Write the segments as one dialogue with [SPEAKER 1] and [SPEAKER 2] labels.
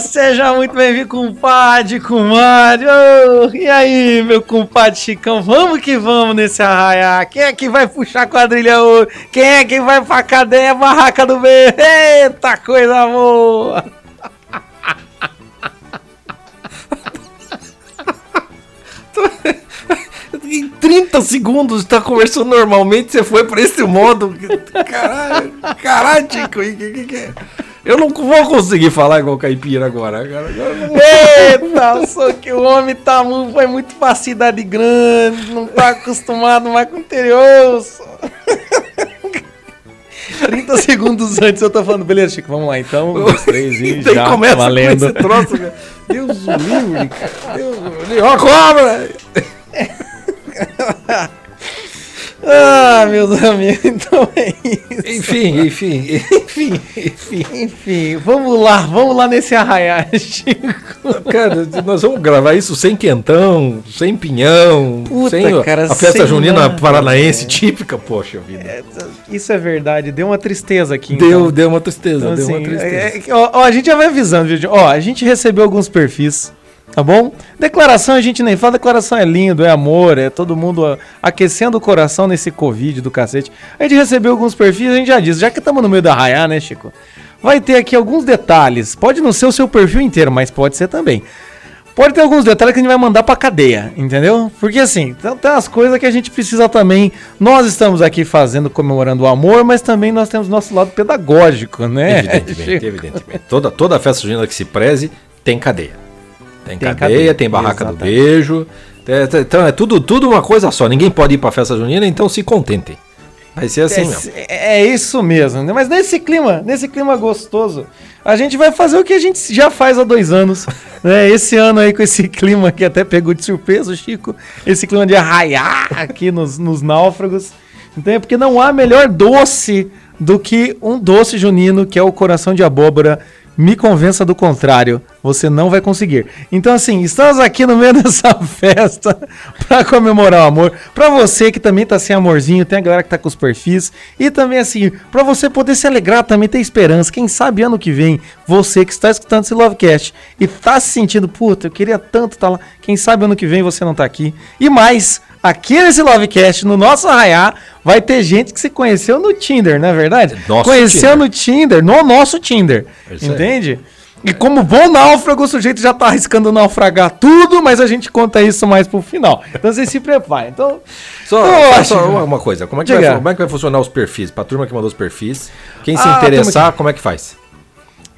[SPEAKER 1] Seja muito bem-vindo, compadre, comadre. Oh, e aí, meu compadre Chicão, vamos que vamos nesse arraiar. Quem é que vai puxar a quadrilha hoje? Quem é que vai pra cadeia, barraca do meio? Eita, coisa boa!
[SPEAKER 2] em 30 segundos tá conversando normalmente, você foi pra esse modo. Caralho, caralho, Tico. Eu não vou conseguir falar igual caipira agora. agora,
[SPEAKER 1] Eita, só que o homem tá, foi muito pra cidade grande, não tá acostumado mais com o interior. Só. 30 segundos antes eu tô falando, beleza, Chico, vamos lá então. Um, dois, três e já
[SPEAKER 2] começa valendo. Com esse troço, cara. Deus livre, cara. Deus livre. Ó, cobra!
[SPEAKER 1] Ah, meus amigos, então é isso.
[SPEAKER 2] Enfim, enfim, enfim, enfim.
[SPEAKER 1] Enfim, vamos lá, vamos lá nesse arraiar, Chico.
[SPEAKER 2] Cara, nós vamos gravar isso sem quentão, sem pinhão,
[SPEAKER 1] Puta,
[SPEAKER 2] sem
[SPEAKER 1] cara,
[SPEAKER 2] a festa junina
[SPEAKER 1] nada,
[SPEAKER 2] paranaense
[SPEAKER 1] é.
[SPEAKER 2] típica, poxa vida.
[SPEAKER 1] É, isso é verdade, deu uma tristeza aqui.
[SPEAKER 2] deu,
[SPEAKER 1] então.
[SPEAKER 2] deu uma tristeza,
[SPEAKER 1] Então,
[SPEAKER 2] deu
[SPEAKER 1] assim,
[SPEAKER 2] uma tristeza.
[SPEAKER 1] é- é- ó, ó, a gente já vai avisando, vídeo. Ó, a gente recebeu alguns perfis, tá bom? Declaração a gente nem fala, declaração é lindo, é amor, é todo mundo aquecendo o coração nesse Covid do cacete. A gente recebeu alguns perfis, a gente já disse, já que estamos no meio da raia, né, Chico? Vai ter aqui alguns detalhes. Pode não ser o seu perfil inteiro, mas pode ser também. Pode ter alguns detalhes que a gente vai mandar pra cadeia, entendeu? Porque assim, tem, tem umas coisas que a gente precisa também. Nós estamos aqui fazendo, comemorando o amor, mas também nós temos nosso lado pedagógico, né?
[SPEAKER 2] Evidentemente,
[SPEAKER 1] Chico?
[SPEAKER 2] evidentemente. Toda, toda festa junina que se preze tem cadeia. Tem,
[SPEAKER 1] Tem
[SPEAKER 2] cadeia,
[SPEAKER 1] cadeia,
[SPEAKER 2] tem barraca do
[SPEAKER 1] exatamente.
[SPEAKER 2] beijo. É, Então é tudo, tudo uma coisa só. Ninguém pode ir pra festa junina, então se contentem. Vai ser assim mesmo.
[SPEAKER 1] É, é isso mesmo, né? Mas nesse clima, nesse clima gostoso, a gente vai fazer o que a gente já faz há dois anos. Né? Esse ano aí com esse clima que até pegou de surpresa o Chico, esse clima de arraiar aqui nos, nos náufragos. Então é porque não há melhor doce do que um doce junino, que é o coração de abóbora. Me convença do contrário, você não vai conseguir. Então, assim, estamos aqui no meio dessa festa para comemorar o amor. Para você que também tá sem amorzinho, tem a galera que tá com os perfis. E também, assim, para você poder se alegrar, também ter esperança. Quem sabe ano que vem, você que está escutando esse Lovecast e tá se sentindo, puta, eu queria tanto estar lá. Quem sabe ano que vem você não tá aqui. E mais, aqui nesse Lovecast, no nosso arraiar, vai ter gente que se conheceu no Tinder, não é verdade?
[SPEAKER 2] Nosso
[SPEAKER 1] conheceu
[SPEAKER 2] Tinder.
[SPEAKER 1] no Tinder, no nosso Tinder.
[SPEAKER 2] É
[SPEAKER 1] entende? E como bom náufrago, o sujeito já tá arriscando naufragar tudo, mas a gente conta isso mais pro final. Então você se prepara. Então,
[SPEAKER 2] Só, só- só uma, uma coisa, como é, que vai, como é que vai funcionar os perfis? Pra turma que mandou os perfis, quem se
[SPEAKER 1] Ah,
[SPEAKER 2] interessar, como é que faz?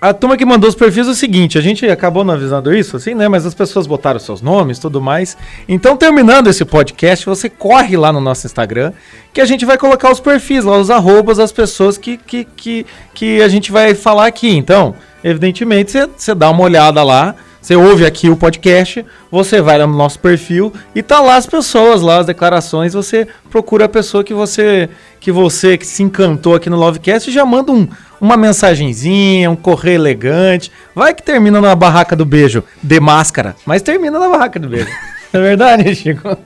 [SPEAKER 1] A turma que mandou os perfis é o seguinte, a gente acabou não avisando isso, assim, né? Mas as pessoas botaram seus nomes tudo mais. Então, terminando esse podcast, você corre lá no nosso Instagram, que a gente vai colocar os perfis lá, os arrobas das pessoas que, que, que, que a gente vai falar aqui. Então, evidentemente, você- dá uma olhada lá, você ouve aqui o podcast, você vai no nosso perfil e tá lá as pessoas, lá as declarações, você procura a pessoa que você que você que se encantou aqui no Lovecast já manda um, uma mensagenzinha, um correio elegante. Vai que termina na barraca do beijo, de máscara, mas termina na barraca do beijo. É verdade, Chico?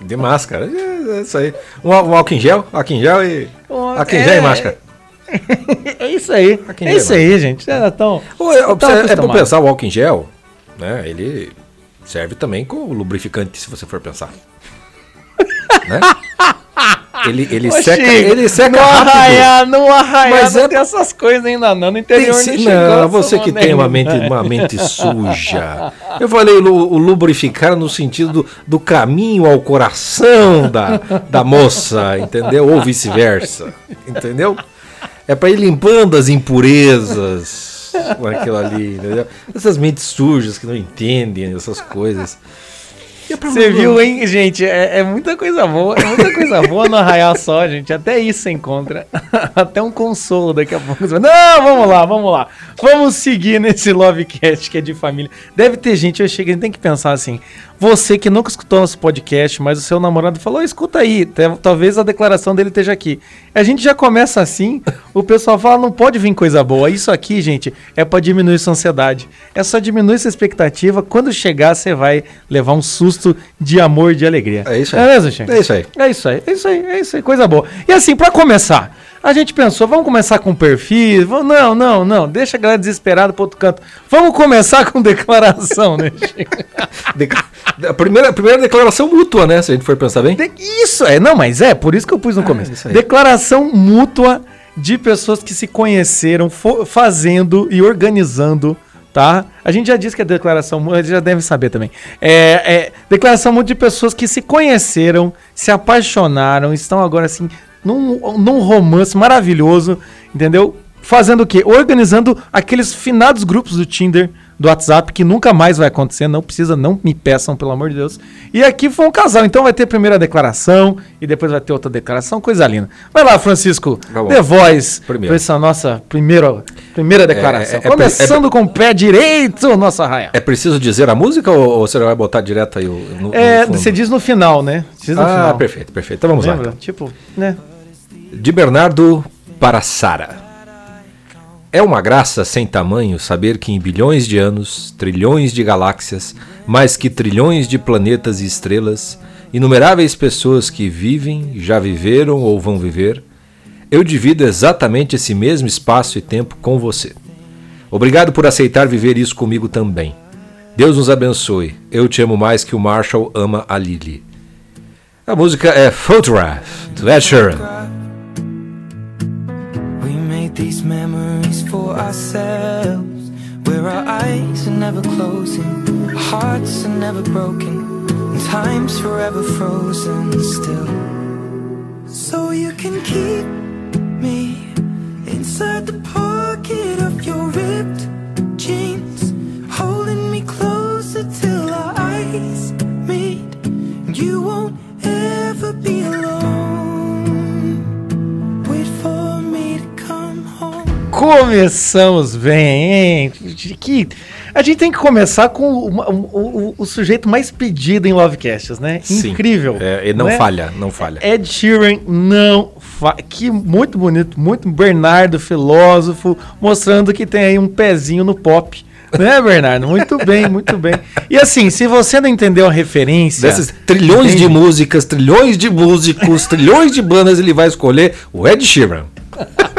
[SPEAKER 2] De máscara, é, é isso aí. Um, um álcool em gel, álcool em gel e.
[SPEAKER 1] Um-
[SPEAKER 2] Álcool em gel
[SPEAKER 1] é.
[SPEAKER 2] e máscara.
[SPEAKER 1] É isso aí. É isso aí, gente. É, então,
[SPEAKER 2] Ou é, é, é pra pensar o álcool em gel, né? Ele serve também como lubrificante, se você for pensar. né? Ele, ele
[SPEAKER 1] Ô,
[SPEAKER 2] seca,
[SPEAKER 1] Chico,
[SPEAKER 2] ele seca
[SPEAKER 1] no
[SPEAKER 2] rápido.
[SPEAKER 1] arraiar, no arraiar,
[SPEAKER 2] Mas
[SPEAKER 1] não
[SPEAKER 2] é-
[SPEAKER 1] tem essas coisas ainda não. No
[SPEAKER 2] Tem
[SPEAKER 1] interior chegou
[SPEAKER 2] não,
[SPEAKER 1] essa
[SPEAKER 2] você que tem uma mente, uma mente suja. Eu falei lu- o lubrificar no sentido do, do caminho ao coração da, da moça, entendeu? Ou vice-versa, entendeu? É para ir limpando as impurezas com aquilo ali, entendeu? Essas mentes sujas que não entendem essas coisas.
[SPEAKER 1] Você viu, hein, gente? É, é muita coisa boa, é muita coisa boa no arraial só, gente. Até isso você encontra. Até um consolo daqui a pouco. Não, vamos lá, vamos lá. Vamos seguir nesse Lovecast que é de família. Deve ter gente, eu cheguei, tem que pensar assim. Você que nunca escutou nosso podcast, mas o seu namorado falou, escuta aí, talvez a declaração dele esteja aqui. A gente já começa assim, o pessoal fala, não pode vir coisa boa. Isso aqui, gente, é pra diminuir sua ansiedade. É só diminuir sua expectativa. Quando chegar, você vai levar um susto de amor e de alegria.
[SPEAKER 2] É isso aí.
[SPEAKER 1] É mesmo?
[SPEAKER 2] É isso aí.
[SPEAKER 1] É isso aí, é isso aí, é isso aí, coisa boa. E assim, pra começar, A gente pensou, vamos começar com perfis? Vamos, não, não, não, deixa a galera desesperada pro outro canto. Vamos começar com declaração, né, Chico?
[SPEAKER 2] a, primeira, a primeira declaração mútua, né? Se a gente for pensar bem. De,
[SPEAKER 1] isso, é, não, mas é, por isso que eu pus no ah, começo. Declaração mútua de pessoas que se conheceram fazendo e organizando tá? A gente já disse que a declaração, a gente já deve saber também. É, é declaração muito de pessoas que se conheceram, se apaixonaram, estão agora assim num, num romance maravilhoso, entendeu? Fazendo o quê? Organizando aqueles finados grupos do Tinder do WhatsApp, que nunca mais vai acontecer, não precisa, não me peçam, pelo amor de Deus. E aqui foi um casal, então vai ter a primeira declaração e depois vai ter outra declaração, coisa linda. Vai lá, Francisco, Vamos. The Voice, para essa nossa primeira, primeira declaração. É, é, é Começando é, com o pé direito, nossa raia.
[SPEAKER 2] É preciso dizer a música ou, ou você vai botar direto aí
[SPEAKER 1] no, É, você diz no final, né? Diz no
[SPEAKER 2] ah, final. perfeito, perfeito. Então vamos Lembra? lá. Então.
[SPEAKER 1] Tipo, né?
[SPEAKER 2] De Bernardo para Sara. É uma graça sem tamanho saber que em bilhões de anos, trilhões de galáxias, mais que trilhões de planetas e estrelas, inumeráveis pessoas que vivem, já viveram ou vão viver, eu divido exatamente esse mesmo espaço e tempo com você. Obrigado por aceitar viver isso comigo também. Deus nos abençoe. Eu te amo mais que o Marshall ama a Lily. A música é Photograph, do Ed Sheeran. These memories for ourselves. Where our eyes are never closing Our hearts are never broken And time's forever frozen still. So you can keep me Inside the pocket of your ripped jeans Holding me closer till our eyes meet. You won't ever be alone Começamos bem, hein? Que a gente tem que começar com o, o, o, o sujeito mais pedido em Lovecasts, né? Sim,
[SPEAKER 1] Incrível.
[SPEAKER 2] É, não, não é? falha, não falha.
[SPEAKER 1] Ed Sheeran não falha. Que muito bonito, muito Bernardo, filósofo, mostrando que tem aí um pezinho no pop. Né, Bernardo? Muito bem, muito bem. E assim, se você não entendeu a referência.
[SPEAKER 2] Desses trilhões entende? de músicas, trilhões de músicos, trilhões de bandas, ele vai escolher o Ed Sheeran.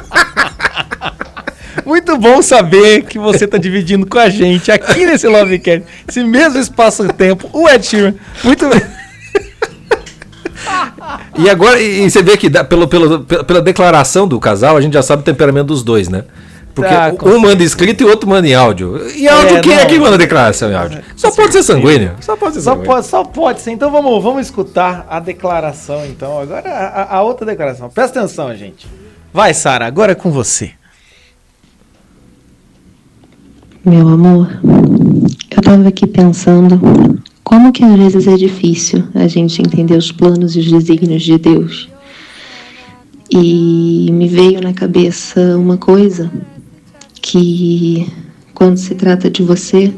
[SPEAKER 1] Muito bom saber que você está dividindo com a gente aqui nesse Lovecast, esse mesmo espaço-tempo, o Ed Sheeran. Muito bem.
[SPEAKER 2] E agora, e você vê que pelo, pelo, pela declaração do casal, a gente já sabe o temperamento dos dois, né? Porque tá, um manda escrito e o outro manda em áudio. E áudio, é, quem é não, é que manda declaração em áudio? Só pode ser sanguíneo.
[SPEAKER 1] Só pode ser sanguíneo. Só pode, só pode ser. Então vamos, vamos escutar a declaração, então. Agora a, a outra declaração. Presta atenção, gente. Vai, Sara, agora é com você.
[SPEAKER 3] Meu amor, eu tava aqui pensando como que às vezes é difícil a gente entender os planos e os desígnios de Deus. E me veio na cabeça uma coisa que quando se trata de você,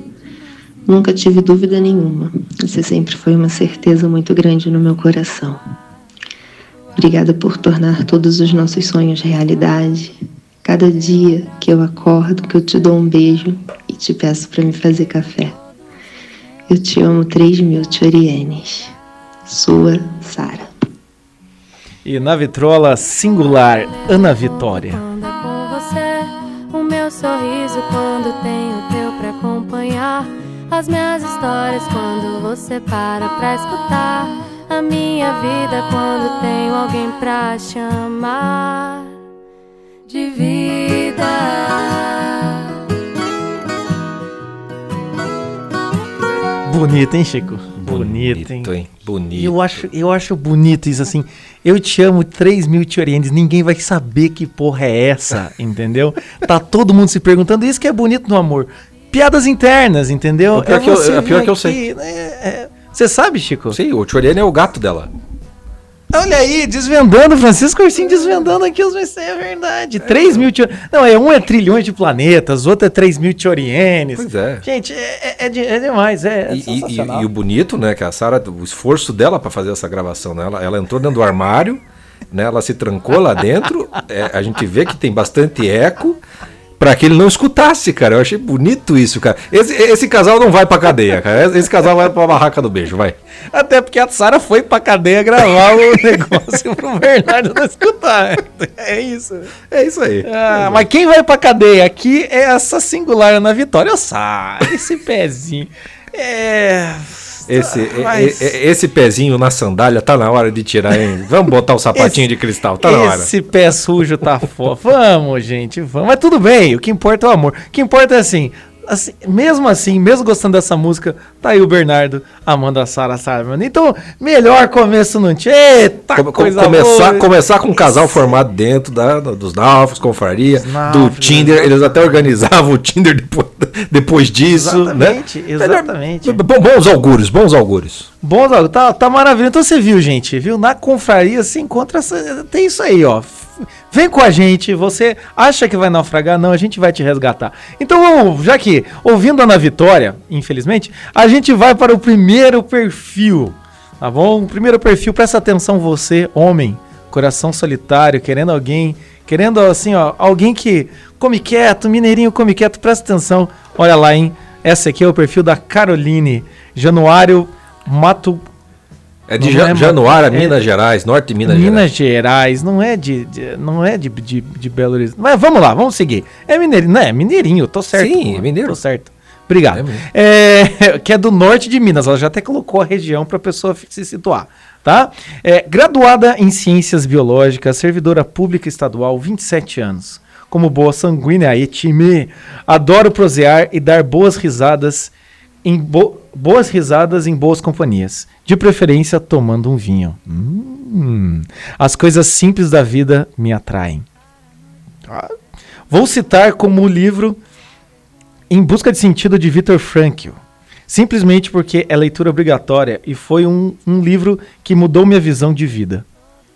[SPEAKER 3] nunca tive dúvida nenhuma. Você sempre foi uma certeza muito grande no meu coração. Obrigada por tornar todos os nossos sonhos realidade Cada dia que eu acordo, que eu te dou um beijo e te peço para me fazer café. Eu te amo 3 mil Tiorienes. Sua Sara.
[SPEAKER 1] E na vitrola singular, Ana Vitória.
[SPEAKER 4] Com você, o meu sorriso quando tenho o teu para acompanhar. As minhas histórias quando você para pra escutar. A minha vida quando tenho alguém pra chamar de vida.
[SPEAKER 1] Bonito, hein, Chico?
[SPEAKER 2] Bonito, hein? hein?
[SPEAKER 1] Bonito. Eu acho, eu acho bonito isso assim. Eu te amo 3 mil Tioriendes, ninguém vai saber que porra é essa, entendeu? Tá todo mundo se perguntando, isso que é bonito no amor. Piadas internas, entendeu?
[SPEAKER 2] O pior, é que, eu, é pior que eu sei. Né?
[SPEAKER 1] É, você sabe, Chico?
[SPEAKER 2] Sim, o Tioriene é o gato dela.
[SPEAKER 1] Olha aí, desvendando, Francisco Ursinho desvendando aqui os VC, é verdade. É, 3 mil Não, é um é trilhões de planetas, outro é 3 mil Tiorienes.
[SPEAKER 2] Pois é.
[SPEAKER 1] Gente, é, é, é, é demais, é,
[SPEAKER 2] e, e, e, o bonito, né, que a Sara, o esforço dela para fazer essa gravação, né? Ela, ela entrou dentro do armário, né? Ela se trancou lá dentro, é, a gente vê que tem bastante eco Pra que ele não escutasse, cara. Eu achei bonito isso, cara. Esse, esse casal não vai pra cadeia, cara. Esse casal vai pra barraca do beijo, vai.
[SPEAKER 1] Até porque a Sara foi pra cadeia gravar o negócio pro Bernardo não escutar. É isso.
[SPEAKER 2] É isso aí.
[SPEAKER 1] Ah, mas quem vai pra cadeia aqui é essa singular Ana Vitória. Saio, esse pezinho. É.
[SPEAKER 2] Esse,
[SPEAKER 1] Mas-
[SPEAKER 2] esse pezinho na sandália tá na hora de tirar, hein? Vamos botar o sapatinho de cristal, tá na hora.
[SPEAKER 1] Esse pé sujo tá fora. Vamos, gente, vamos. Mas tudo bem, o que importa é o amor. O que importa é assim, assim, mesmo assim, mesmo gostando dessa música, tá aí o Bernardo amando a Sarah Simon. Então, melhor começo não tinha. Eita,
[SPEAKER 2] Come-
[SPEAKER 1] coisa
[SPEAKER 2] começar,
[SPEAKER 1] boa.
[SPEAKER 2] começar com um casal formado dentro da, dos Náufragos, confraria, do Tinder. Eles até organizavam o Tinder depois, depois disso,
[SPEAKER 1] Exatamente,
[SPEAKER 2] né?
[SPEAKER 1] exatamente.
[SPEAKER 2] Bom- Bons augúrios, bons augúrios.
[SPEAKER 1] Bom, Zago, tá, tá maravilha. Então você viu, gente, viu? Na confraria se encontra. Tem isso aí, ó. Vem com a gente. Você acha que vai naufragar? Não, a gente vai te resgatar. Então já que ouvindo a Ana Vitória, infelizmente, a gente vai para o primeiro perfil. Tá bom? O primeiro perfil, presta atenção, você, homem, coração solitário, querendo alguém, querendo assim, ó, alguém que come quieto, mineirinho come quieto, presta atenção. Olha lá, hein? Essa aqui é o perfil da Caroline, Januário Mato
[SPEAKER 2] É de Ja-
[SPEAKER 1] é,
[SPEAKER 2] Januária,
[SPEAKER 1] é-
[SPEAKER 2] Minas Gerais, norte de Minas,
[SPEAKER 1] Minas,
[SPEAKER 2] Gerais.
[SPEAKER 1] Gerais. não é de, de- não é de, de, de Belo Horizonte. Mas vamos lá, vamos seguir. É mineirinho, não é mineirinho, tô certo.
[SPEAKER 2] Sim, é mineiro.
[SPEAKER 1] Tô certo. Obrigado.
[SPEAKER 2] É.
[SPEAKER 1] É, que é do norte de Minas, ela já até colocou a região para a pessoa se situar, tá? É, graduada em Ciências Biológicas, servidora pública estadual, 27 anos. Como boa sanguínea e time, adoro prosear e dar boas risadas em bo- boas risadas em boas companhias, de preferência tomando um vinho. Hum, as coisas simples da vida me atraem. Ah, Vou citar como o livro Em Busca de Sentido de Viktor Frankl, simplesmente porque é leitura obrigatória e foi um, um livro que mudou minha visão de vida.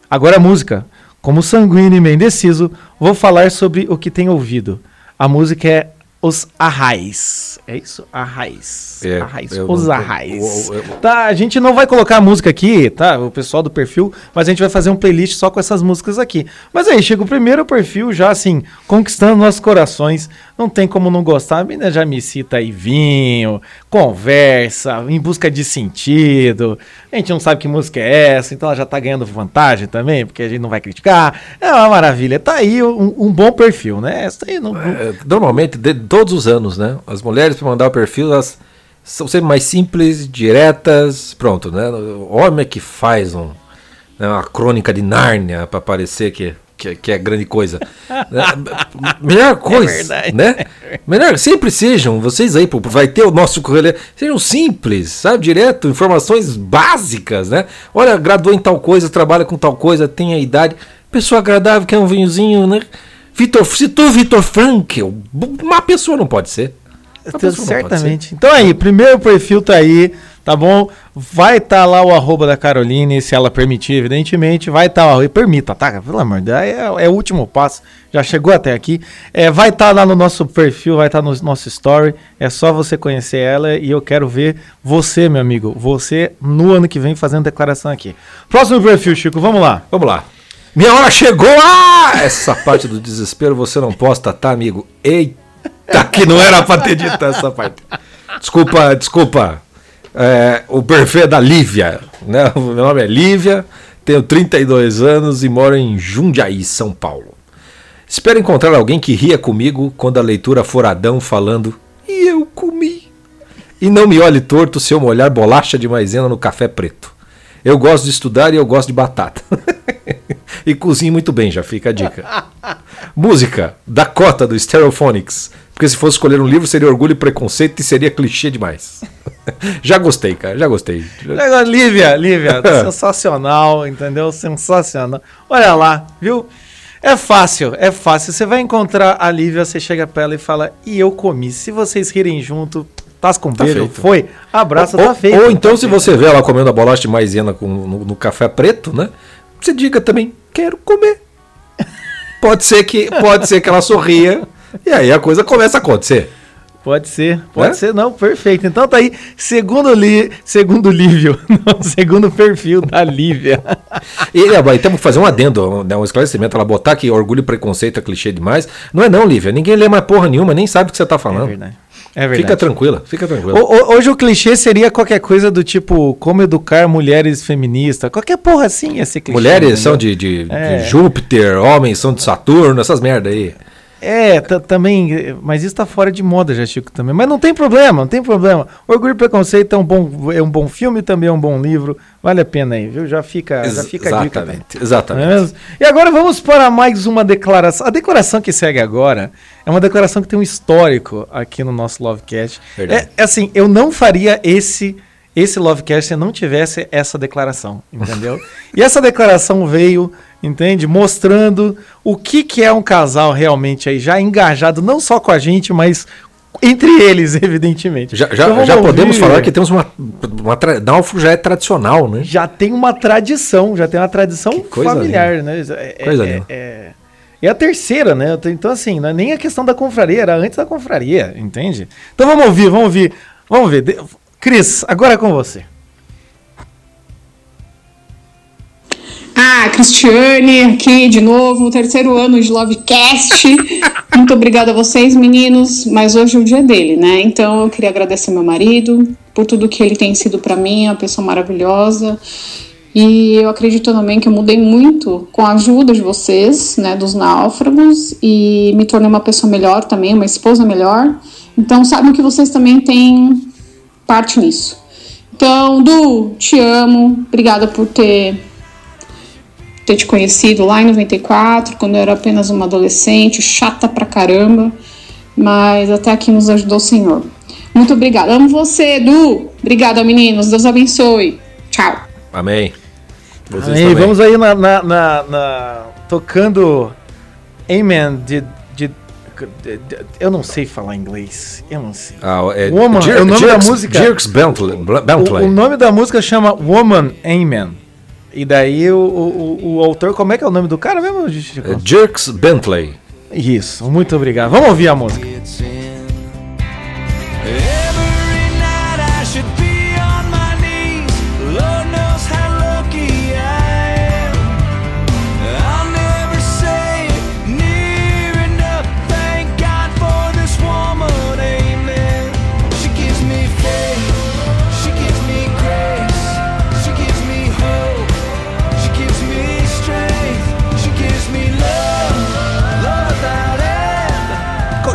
[SPEAKER 1] Agora a música. Como sanguíneo e meio indeciso, vou falar sobre o que tenho ouvido. A música é Os Arrais. É isso? Arrais.
[SPEAKER 2] É,
[SPEAKER 1] Arrais.
[SPEAKER 2] eu
[SPEAKER 1] Os
[SPEAKER 2] não-
[SPEAKER 1] Arrais.
[SPEAKER 2] eu- eu-
[SPEAKER 1] Tá, a gente não vai colocar a música aqui, tá? O pessoal do perfil, mas a gente vai fazer um playlist só com essas músicas aqui. Mas aí, chega o primeiro perfil já assim, conquistando nossos corações. Não tem como não gostar. A menina já me cita aí vinho, conversa, em busca de sentido. A gente não sabe que música é essa, então ela já tá ganhando vantagem também, porque a gente não vai criticar. É uma maravilha. Tá aí um, um bom perfil, né? Essa aí não-
[SPEAKER 2] É, normalmente, de todos os anos, né? As mulheres para mandar o perfil, elas são sempre mais simples, diretas, pronto, né? O homem é que faz um, né, uma crônica de Nárnia para parecer que, que, que é grande coisa. Né? Melhor coisa,
[SPEAKER 1] verdade.
[SPEAKER 2] né? Melhor, sempre sejam, vocês aí, vai ter o nosso correio, sejam simples, sabe? Direto, informações básicas, né? Olha, graduou em tal coisa, trabalha com tal coisa, tem a idade, pessoa agradável, quer um vinhozinho, né? Vitor, citou Vitor Frankl, uma pessoa não pode ser.
[SPEAKER 1] Então, certamente. Então aí, primeiro perfil tá aí, tá bom? Vai estar lá o arroba da Caroline, se ela permitir, evidentemente. Vai estar tá, permita, tá? Pelo amor de Deus, é, é o último passo. Já chegou até aqui. É, vai estar lá no nosso perfil, vai estar no nosso story. É só você conhecer ela e eu quero ver você, meu amigo. Você no ano que vem fazendo declaração aqui. Próximo perfil, Chico, vamos lá.
[SPEAKER 2] Vamos lá. Minha hora chegou! Ah! Essa parte do desespero você não posta, tá, amigo? Eita, que não era pra ter dito essa parte. Desculpa, desculpa. É, o perfil é da Lívia. Né? O meu nome é Lívia, tenho 32 anos e moro em Jundiaí, São Paulo. Espero encontrar alguém que ria comigo quando a leitura for Adão falando e eu comi. E não me olhe torto se eu molhar bolacha de maisena no café preto. Eu gosto de estudar e eu gosto de batata. e cozinho muito bem, já fica a dica. Música, Dakota, do Stereophonics. Porque se fosse escolher um livro, seria Orgulho e Preconceito e seria clichê demais. já gostei, cara, já gostei.
[SPEAKER 1] Agora, Lívia, Lívia, sensacional, entendeu? Sensacional. Olha lá, viu? É fácil, é fácil. Você vai encontrar a Lívia, você chega pra ela e fala, e eu comi. Se vocês rirem junto, tas com
[SPEAKER 2] Tá feito.
[SPEAKER 1] foi. Abraço,
[SPEAKER 2] ou,
[SPEAKER 1] tá feito.
[SPEAKER 2] ou então,
[SPEAKER 1] tá
[SPEAKER 2] se
[SPEAKER 1] feito.
[SPEAKER 2] você vê ela comendo a bolacha de maisena com, no, no café preto, né? Você diga também, quero comer. Pode ser que, pode ser que ela sorria e aí a coisa começa a acontecer.
[SPEAKER 1] Pode ser, pode
[SPEAKER 2] Né?
[SPEAKER 1] ser, não, perfeito. Então tá aí, segundo li, segundo Lívio, não, segundo perfil da Lívia.
[SPEAKER 2] E é, temos que fazer um adendo, um, né, um esclarecimento. Ela botar que orgulho e preconceito é clichê demais. Não é não, Lívia. Ninguém lê mais porra nenhuma, nem sabe o que você tá
[SPEAKER 1] É
[SPEAKER 2] falando.
[SPEAKER 1] verdade. É verdade.
[SPEAKER 2] fica tranquila, fica tranquila.
[SPEAKER 1] O- hoje o clichê seria qualquer coisa do tipo como educar mulheres feministas. Qualquer porra assim ia ser clichê.
[SPEAKER 2] Mulheres são
[SPEAKER 1] entendeu?
[SPEAKER 2] de, de-
[SPEAKER 1] É.
[SPEAKER 2] de Júpiter, homens são de Saturno, essas merda aí.
[SPEAKER 1] É, ta- também, mas isso tá fora de moda já, Chico, também. Mas não tem problema, não tem problema. Orgulho e Preconceito é um bom, é um bom filme, também é um bom livro. Vale a pena aí, viu? Já fica, já fica a dica. também.
[SPEAKER 2] exatamente,
[SPEAKER 1] é
[SPEAKER 2] exatamente.
[SPEAKER 1] E agora vamos para mais uma declaração. A declaração que segue agora é uma declaração que tem um histórico aqui no nosso Lovecast.
[SPEAKER 2] Verdade.
[SPEAKER 1] É, é assim, eu não faria esse esse Lovecast se não tivesse essa declaração, entendeu? e essa declaração veio, entende? Mostrando o que, que é um casal realmente aí já engajado não só com a gente, mas entre eles, evidentemente.
[SPEAKER 2] Já, já,
[SPEAKER 1] Então
[SPEAKER 2] já podemos falar que temos uma, uma tra... Náufrago já é tradicional, né?
[SPEAKER 1] já tem uma tradição, já tem uma tradição familiar, né? É,
[SPEAKER 2] Coisa
[SPEAKER 1] é,
[SPEAKER 2] linda.
[SPEAKER 1] é, é a terceira, né? Então, assim, não é nem a questão da confraria, era antes da confraria, entende? Então vamos ouvir, vamos ouvir. Vamos ver. Cris, agora é com você.
[SPEAKER 5] Ah, Cristiane, aqui de novo, terceiro ano de Lovecast. Muito obrigada a vocês, meninos. Mas hoje é o dia dele, né? Então eu queria agradecer meu marido por tudo que ele tem sido para mim, uma pessoa maravilhosa. E eu acredito também que eu mudei muito com a ajuda de vocês, né, dos náufragos, e me tornei uma pessoa melhor também, uma esposa melhor. Então, sabem que vocês também têm parte nisso. Então, Du, te amo. Obrigada por ter ter te conhecido lá em 94, quando eu era apenas uma adolescente, chata pra caramba, mas até aqui nos ajudou o Senhor. Muito obrigada. Amo você, Edu. Obrigada, meninos. Deus abençoe. Tchau.
[SPEAKER 2] Amém. Vocês
[SPEAKER 1] Aí,
[SPEAKER 2] também.
[SPEAKER 1] vamos aí na, na- na- na- tocando Amen de, de- de- de- Eu não sei falar inglês. Eu não sei.
[SPEAKER 2] Ah, é,
[SPEAKER 1] Woman, é o nome da música.
[SPEAKER 2] Dirks Bentley. Bentley.
[SPEAKER 1] O, o nome da música chama Woman Amen. E daí o, o, o- autor, como é que é o nome do cara mesmo, Chico?
[SPEAKER 2] É Dirks Bentley.
[SPEAKER 1] Isso, muito obrigado. Vamos ouvir a música.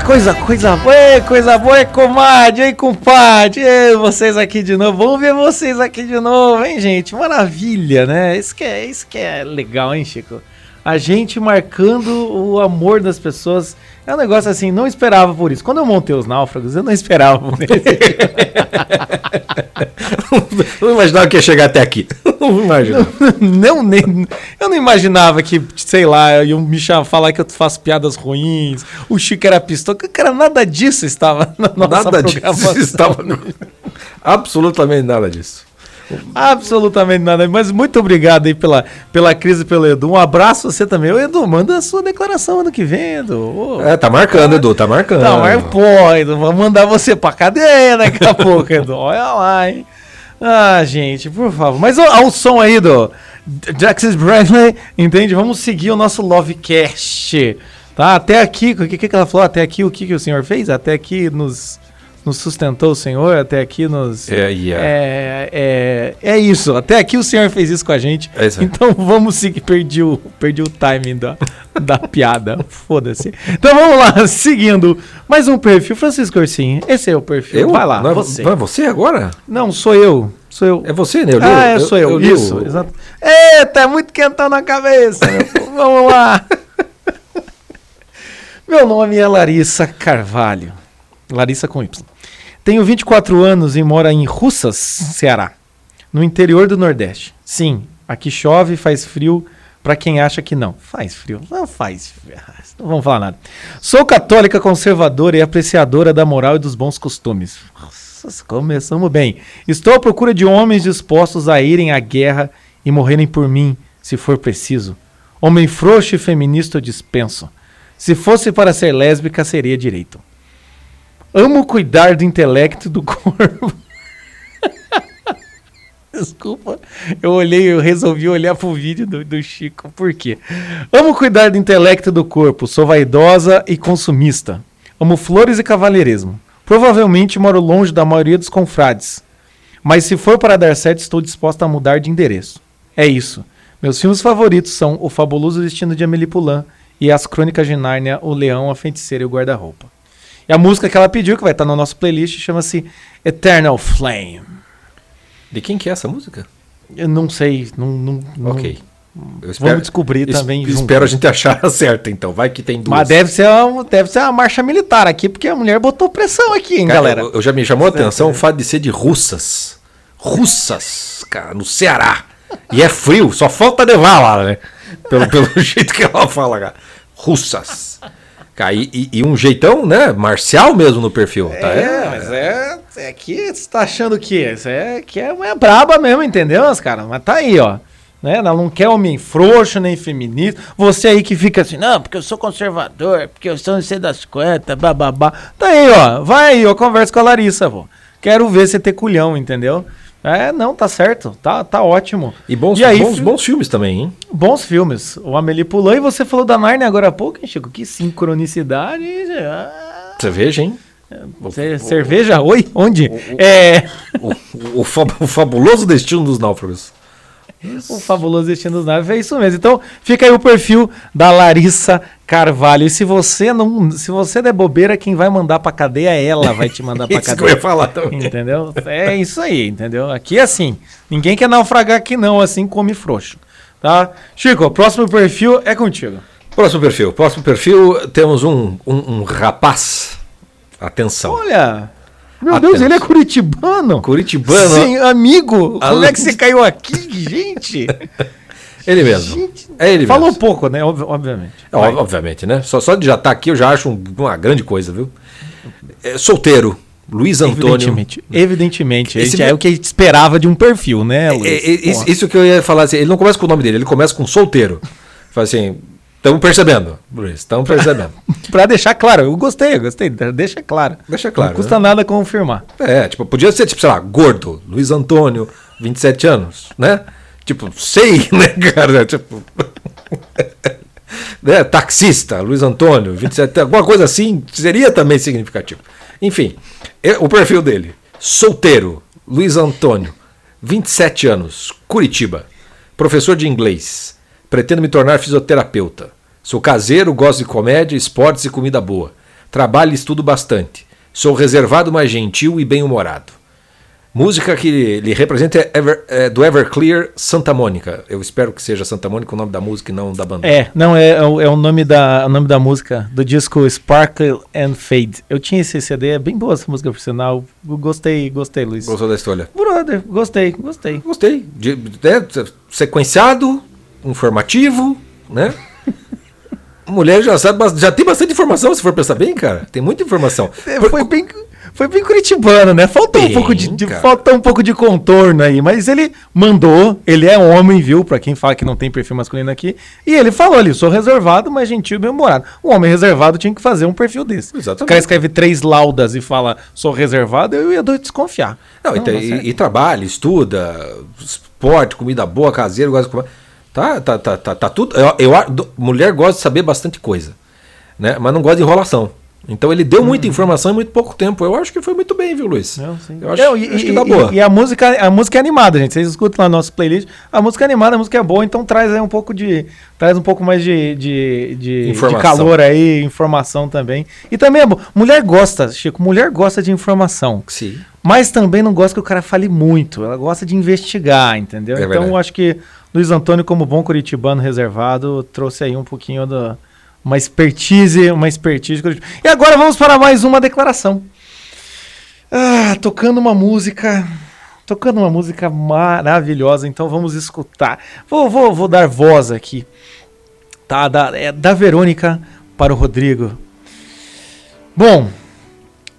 [SPEAKER 1] Coisa, coisa boa, Ê, coisa boa, é comadre, ei, compadre, Ê, vocês aqui de novo, vamos ver vocês aqui de novo, hein, gente, maravilha, né, isso que é, isso que é legal, hein, Chico, a gente marcando o amor das pessoas, é um negócio assim, não esperava por isso, quando eu montei os náufragos, eu não esperava por isso,
[SPEAKER 2] Não imaginava que ia chegar até aqui. Não imagina.
[SPEAKER 1] não, nem, eu não imaginava que, sei lá, iam me falar que eu faço piadas ruins, o Chico era pistola, cara, nada disso estava na nossa
[SPEAKER 2] Nada disso
[SPEAKER 1] programação.
[SPEAKER 2] estava. no- Absolutamente nada disso.
[SPEAKER 1] Absolutamente nada. Mas muito obrigado aí pela, pela crise pelo Edu. Um abraço a você também. Ô, Edu, manda a sua declaração ano que vem, Edu. Ô,
[SPEAKER 2] É, tá marcando, Edu, tá marcando.
[SPEAKER 1] Não, mas pô, Edu, vamos mandar você pra cadeia daqui a pouco, Edu. Olha lá, hein? Ah, gente, por favor. Mas ó, o som aí do Jackson Bradley, entende? Vamos seguir o nosso Lovecast. Tá? Até aqui, o que, que que ela falou? Até aqui, o que, que o senhor fez? Até aqui nos, nos sustentou o senhor, até aqui nos.
[SPEAKER 2] É, yeah.
[SPEAKER 1] É, é, é isso. Até aqui o senhor fez isso com a gente.
[SPEAKER 2] É.
[SPEAKER 1] Então vamos seguir. Perdi o, perdi o timing da, da piada. Foda-se. Então vamos lá, seguindo. Mais um perfil. Francisco Orsinho, esse é o perfil.
[SPEAKER 2] Eu?
[SPEAKER 1] Vai lá,
[SPEAKER 2] Não é,
[SPEAKER 1] você.
[SPEAKER 2] não é você agora?
[SPEAKER 1] Não, sou eu. Sou eu.
[SPEAKER 2] É você, né? Eu li-
[SPEAKER 1] ah, é, sou eu.
[SPEAKER 2] li
[SPEAKER 1] isso,
[SPEAKER 2] o-
[SPEAKER 1] exato. Eita, é muito quentão na cabeça. povo. vamos lá. Meu nome é Larissa Carvalho. Larissa com Y. Tenho 24 anos e moro em Russas, Ceará, no interior do Nordeste. Sim, aqui chove e faz frio para quem acha que não. Faz frio, não faz frio. Não vamos falar nada. Sou católica conservadora e apreciadora da moral e dos bons costumes. Nossa, começamos bem. Estou à procura de homens dispostos a irem à guerra e morrerem por mim, se for preciso. Homem frouxo e feminista eu dispenso. Se fosse para ser lésbica, seria direito. Amo cuidar do intelecto do corpo. Desculpa, eu olhei, eu resolvi olhar pro vídeo do, do Chico. Por quê? Amo cuidar do intelecto do corpo. Sou vaidosa e consumista. Amo flores e cavalheirismo. Provavelmente moro longe da maioria dos confrades. Mas se for para dar certo, estou disposta a mudar de endereço. É isso. Meus filmes favoritos são O Fabuloso Destino de Amélie Poulain e As Crônicas de Nárnia, O Leão, a Feiticeira e o Guarda-Roupa. E a música que ela pediu, que vai estar no nosso playlist, chama-se Eternal Flame.
[SPEAKER 2] De quem que é essa música?
[SPEAKER 1] Eu não sei, não, não, não-
[SPEAKER 2] Ok. Eu
[SPEAKER 1] Vamos descobrir
[SPEAKER 2] es-
[SPEAKER 1] também junto.
[SPEAKER 2] Espero a gente achar a certa, então. Vai que tem duas.
[SPEAKER 1] Mas deve ser, uma, deve ser uma marcha militar aqui, porque a mulher botou pressão aqui, hein,
[SPEAKER 2] Cara,
[SPEAKER 1] galera.
[SPEAKER 2] Eu, eu já me chamou a atenção o fato de ser de russas. Russas, cara, no Ceará. E é frio, só falta nevar lá, né? Pelo, pelo jeito que ela fala, cara. Russas. Cara, e, e- um jeitão, né? Marcial mesmo no perfil. Tá?
[SPEAKER 1] É, mas é, é que você tá achando que isso é que é, é braba mesmo, entendeu, os caras? Mas tá aí, ó. Né? Ela não quer homem frouxo nem feminista. Você aí que fica assim, não, porque eu sou conservador, porque eu sou não sei das quantas, bababá. Tá aí, ó. Vai aí, ó, conversa com a Larissa, vô. Quero ver você ter culhão, entendeu? É, não, tá certo. Tá, tá ótimo.
[SPEAKER 2] E bons,
[SPEAKER 1] E aí,
[SPEAKER 2] bons, bons filmes também, hein?
[SPEAKER 1] Bons filmes. O Amelie Poulain e você falou da Narnia agora há pouco, hein, Chico? Que sincronicidade. ah,
[SPEAKER 2] Cerveja, hein?
[SPEAKER 1] ce- cerveja? Oi? Onde? É.
[SPEAKER 2] O, o, fab- o fabuloso destino dos náufragos.
[SPEAKER 1] O fabuloso destino dos naves é isso mesmo. Então, fica aí o perfil da Larissa Carvalho. E se você não, se você der bobeira, quem vai mandar pra cadeia, ela vai te mandar pra
[SPEAKER 2] Isso que eu ia
[SPEAKER 1] cadeia.
[SPEAKER 2] falar também.
[SPEAKER 1] Entendeu? É isso aí, entendeu? Aqui é assim. Ninguém quer naufragar aqui não, assim come frouxo. Tá? Chico, próximo perfil é contigo.
[SPEAKER 2] Próximo perfil. Próximo perfil, temos um, um, um rapaz. Atenção.
[SPEAKER 1] Olha, meu
[SPEAKER 2] Atenção.
[SPEAKER 1] Deus, ele é curitibano.
[SPEAKER 2] Curitibano.
[SPEAKER 1] Sim, amigo. Como
[SPEAKER 2] Além
[SPEAKER 1] é que você caiu aqui, gente?
[SPEAKER 2] Ele mesmo.
[SPEAKER 1] Gente,
[SPEAKER 2] É ele
[SPEAKER 1] Falou
[SPEAKER 2] mesmo.
[SPEAKER 1] pouco, né? Ob- Obviamente.
[SPEAKER 2] É, ob- obviamente, né? Só, só de já estar aqui eu já acho um- uma grande coisa, viu? É, solteiro, Luiz Antônio.
[SPEAKER 1] Evidentemente. Evidentemente.
[SPEAKER 2] Esse
[SPEAKER 1] é o que a gente esperava de um perfil, né,
[SPEAKER 2] É,
[SPEAKER 1] Luiz?
[SPEAKER 2] é, isso, isso que eu ia falar assim, ele não começa com o nome dele, ele começa com solteiro. Fala assim, estamos percebendo, Luiz, estamos percebendo.
[SPEAKER 1] Pra deixar claro, eu gostei, eu gostei. Deixa claro.
[SPEAKER 2] Deixa claro,
[SPEAKER 1] Não custa nada confirmar.
[SPEAKER 2] É, tipo, podia ser, tipo, sei lá, gordo, Luiz Antônio, 27 anos, né? Tipo, sei, né, cara? Tipo. né? Taxista, Luiz Antônio, 27 alguma coisa assim, seria também significativo. Enfim, é- o perfil dele: solteiro, Luiz Antônio, 27 anos, Curitiba, professor de inglês, pretendo me tornar fisioterapeuta. Sou caseiro, gosto de comédia, esportes e comida boa. Trabalho e estudo bastante. Sou reservado, mas gentil e bem-humorado. Música que lhe representa é, Ever- é do Everclear Santa Mônica. Eu espero que seja Santa Mônica o nome da música e não da banda.
[SPEAKER 1] É, não, é, é o, é o nome da, o nome da música, do disco Sparkle and Fade. Eu tinha esse CD, é bem boa essa música, por. Eu Gostei, gostei, Luiz.
[SPEAKER 2] Gostou da história?
[SPEAKER 1] Brother, gostei, gostei.
[SPEAKER 2] Gostei. De- né, sequenciado, informativo, né? Mulher já sabe, já tem bastante informação, se for pensar bem, cara. Tem muita informação.
[SPEAKER 1] É, Foi bem, foi bem curitibano, né? Faltou um
[SPEAKER 2] Bem,
[SPEAKER 1] pouco de, de- faltou um pouco de contorno aí, mas ele mandou, ele é homem, viu? Pra quem fala que não tem perfil masculino aqui, e ele falou ali, sou reservado, mas gentil e bem-humorado. Um homem reservado tinha que fazer um perfil desse.
[SPEAKER 2] Exatamente.
[SPEAKER 1] O cara escreve três laudas e fala, sou reservado, eu ia desconfiar.
[SPEAKER 2] Não, e,
[SPEAKER 1] Não, certo.
[SPEAKER 2] e, e trabalha, estuda, esporte, comida boa, caseiro, gosta de comer. Tá, tá, tá, tá, tá tudo. Eu, eu mulher gosta de saber bastante coisa, né? Mas não gosta de enrolação. Então ele deu muita informação em muito pouco tempo. Eu acho que foi muito bem, viu, Luiz?
[SPEAKER 1] Uhum. Não, sim.
[SPEAKER 2] Eu acho,
[SPEAKER 1] Não, e,
[SPEAKER 2] acho que dá
[SPEAKER 1] e-
[SPEAKER 2] boa.
[SPEAKER 1] E, a música, a música é animada, gente. Vocês escutam lá no nosso playlist. A música é animada, a música é boa, então traz aí um pouco de. Traz um pouco mais de, de, de, de calor aí, informação também. E também é bom. Mulher gosta, Chico, mulher gosta de informação.
[SPEAKER 2] Sim.
[SPEAKER 1] Mas também não gosta que o cara fale muito. Ela gosta de investigar, entendeu?
[SPEAKER 2] É
[SPEAKER 1] então
[SPEAKER 2] verdade.
[SPEAKER 1] eu acho que Luiz Antônio, como bom curitibano reservado, trouxe aí um pouquinho da. Uma expertise, uma expertise. curitibana. E agora vamos para mais uma declaração. Ah, tocando uma música. Tocando uma música maravilhosa, então vamos escutar. Vou, vou, vou dar voz aqui. Tá? Da, é da Verônica para o Rodrigo. Bom,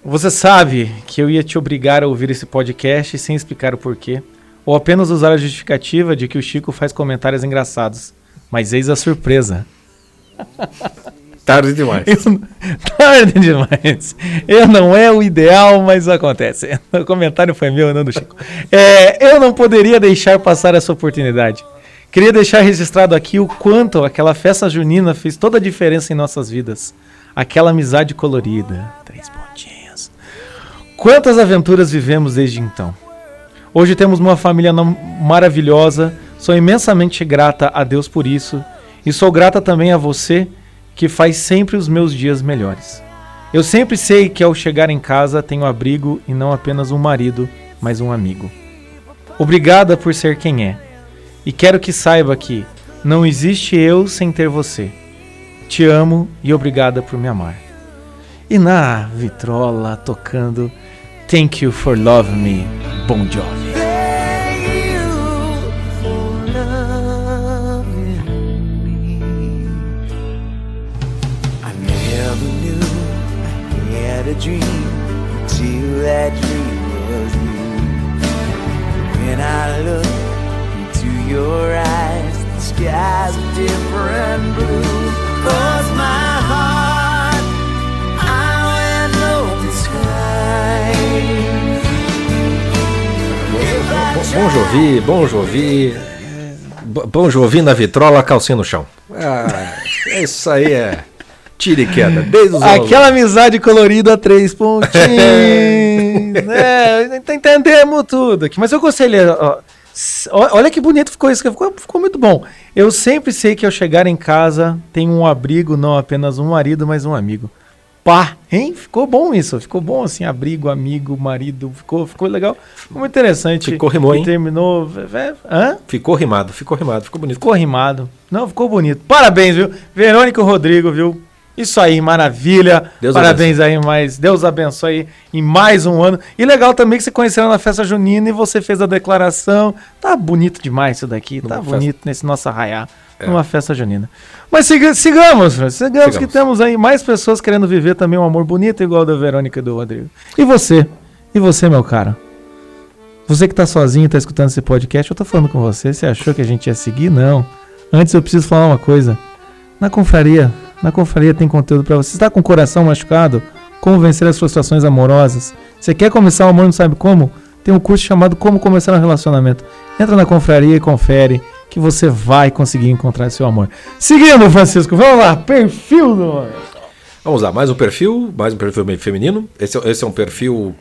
[SPEAKER 1] você sabe que eu ia te obrigar a ouvir esse podcast sem explicar o porquê, ou apenas usar a justificativa de que o Chico faz comentários engraçados. Mas eis a surpresa.
[SPEAKER 2] Tarde demais.
[SPEAKER 1] Eu, tarde demais. Eu não é o ideal, mas acontece. O comentário foi meu, não do Chico. É, eu não poderia deixar passar essa oportunidade. Queria deixar registrado aqui o quanto aquela festa junina fez toda a diferença em nossas vidas. Aquela amizade colorida. Três pontinhos. Quantas aventuras vivemos desde então. Hoje temos uma família maravilhosa. Sou imensamente grata a Deus por isso. E sou grata também a você que faz sempre os meus dias melhores. Eu sempre sei que ao chegar em casa tenho abrigo e não apenas um marido, mas um amigo. Obrigada por ser quem é. E quero que saiba que não existe eu sem ter você. Te amo e obrigada por me amar. E na vitrola tocando Thank You for Love Me, Bon Jovi.
[SPEAKER 6] Had a dream till that dream was you. When I look into your eyes, the sky's a different blue. Cause my heart, I went open sky.
[SPEAKER 2] Bom Jovi, bom Jovi. Bo- Bom Jovi na vitrola, calcinha no chão. Ah, isso aí é tira e queda. Desde os anos-
[SPEAKER 1] Aquela amizade colorida, três pontinhos. é, ent- entendemos tudo aqui. Mas eu ó. Ó- Olha que bonito ficou isso. Ficou, ficou muito bom. Eu sempre sei que ao chegar em casa tenho um abrigo, não apenas um marido, mas um amigo. Pá, hein? Ficou bom isso. Ficou bom assim, abrigo, amigo, marido. Ficou, ficou legal. Ficou muito interessante.
[SPEAKER 2] Ficou, rimou, hein?
[SPEAKER 1] Terminou. vé- vé- Hã?
[SPEAKER 2] Ficou rimado, ficou rimado, ficou bonito.
[SPEAKER 1] Ficou rimado. Não, ficou bonito. Parabéns, viu? Verônica e Rodrigo, viu? Isso aí, maravilha.
[SPEAKER 2] Deus
[SPEAKER 1] Parabéns aí, mais. Deus abençoe aí em mais um ano. E legal também que você conheceram na festa junina e você fez a declaração. Tá bonito demais isso daqui. Tá
[SPEAKER 2] Numa
[SPEAKER 1] bonito nesse nosso arraiá. Numa festa junina. Mas siga- sigamos, Fran, sigamos, que
[SPEAKER 2] Sigamos.
[SPEAKER 1] temos aí mais pessoas querendo viver também um amor bonito igual da Verônica e do Rodrigo. E você? E você, meu cara? Você que tá sozinho, tá escutando esse podcast, eu tô falando com você. Você achou que a gente ia seguir? Não. Antes eu preciso falar uma coisa. Na confraria, na confraria tem conteúdo pra você. Você tá com o coração machucado? Como vencer as frustrações amorosas? Você quer começar o amor e não sabe como? Tem um curso chamado Como Começar um Relacionamento. Entra na confraria e confere que você vai conseguir encontrar seu amor. Seguindo, Francisco, vamos lá. Perfil do homem.
[SPEAKER 2] Vamos lá, mais um perfil, mais um perfil feminino. Esse, é- esse é um perfil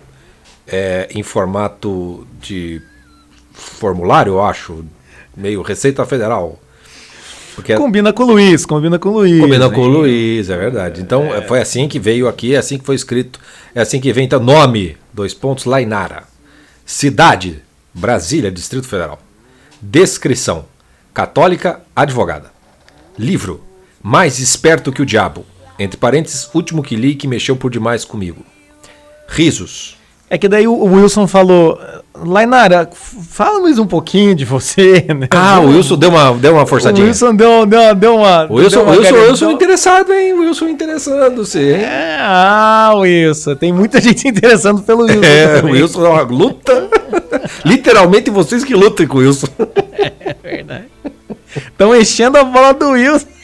[SPEAKER 2] é, em formato de formulário, eu acho, meio Receita Federal. Porque é-
[SPEAKER 1] Combina com o Luiz, combina com o Luiz.
[SPEAKER 2] combina com o? Luiz, é verdade. Então é, foi assim que veio aqui, é assim que foi escrito, é assim que vem. Então, nome, dois pontos, Lainara. Cidade, Brasília, Distrito Federal. Descrição, católica, advogada. Livro, Mais Esperto que o Diabo. Entre parênteses, último que li que mexeu por demais comigo. Risos.
[SPEAKER 1] É que daí o o Wilson falou, Lainara, fala mais um pouquinho de você, né?
[SPEAKER 2] Ah, o Wilson deu uma, deu uma
[SPEAKER 1] O
[SPEAKER 2] forçadinha.
[SPEAKER 1] Wilson deu, deu, deu uma.
[SPEAKER 2] O Wilson,
[SPEAKER 1] deu uma
[SPEAKER 2] Wilson. Wilson interessado, hein? Wilson interessando-se?
[SPEAKER 1] É, ah, Wilson. Tem muita gente interessando pelo Wilson.
[SPEAKER 2] É, o. Wilson é uma luta. Literalmente vocês que lutem com o Wilson.
[SPEAKER 1] Estão enchendo a bola do Wilson.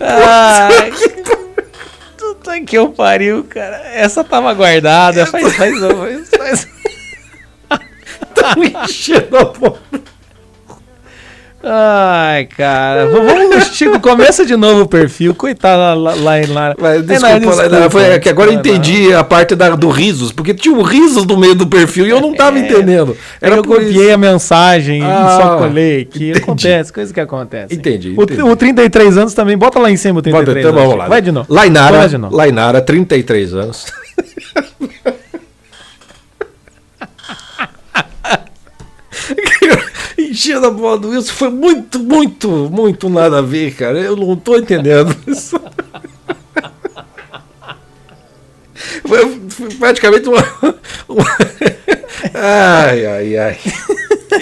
[SPEAKER 1] Ai, puta que eu pariu, cara. Essa tava guardada. Faz, faz, faz, faz.
[SPEAKER 2] Enchendo a bola.
[SPEAKER 1] Ai, cara. Vamos, Chico, começa de novo o perfil. Coitada lá, lá em lá.
[SPEAKER 2] Mas,
[SPEAKER 1] É,
[SPEAKER 2] desculpa, Laila, foi é que agora eu entendi a parte da, do risos, porque tinha um risos no meio do perfil e eu não tava entendendo.
[SPEAKER 1] É que eu
[SPEAKER 2] por
[SPEAKER 1] copiei a mensagem e
[SPEAKER 2] Ah,
[SPEAKER 1] só colei aqui.
[SPEAKER 2] entendi.
[SPEAKER 1] Acontece, coisa que acontece.
[SPEAKER 2] Entendi,
[SPEAKER 1] O,
[SPEAKER 2] entendi.
[SPEAKER 1] o 33 anos também, bota lá em cima o
[SPEAKER 2] Bota,
[SPEAKER 1] 33
[SPEAKER 2] então
[SPEAKER 1] anos.
[SPEAKER 2] vamos lá.
[SPEAKER 1] Vai de novo.
[SPEAKER 2] Lainara,
[SPEAKER 1] Vai de novo.
[SPEAKER 2] Lainara, 33 anos. Enchendo a bola do Wilson foi muito, muito, muito nada a ver, cara. Eu não tô entendendo isso. Foi, foi praticamente uma, uma- Ai, ai, ai.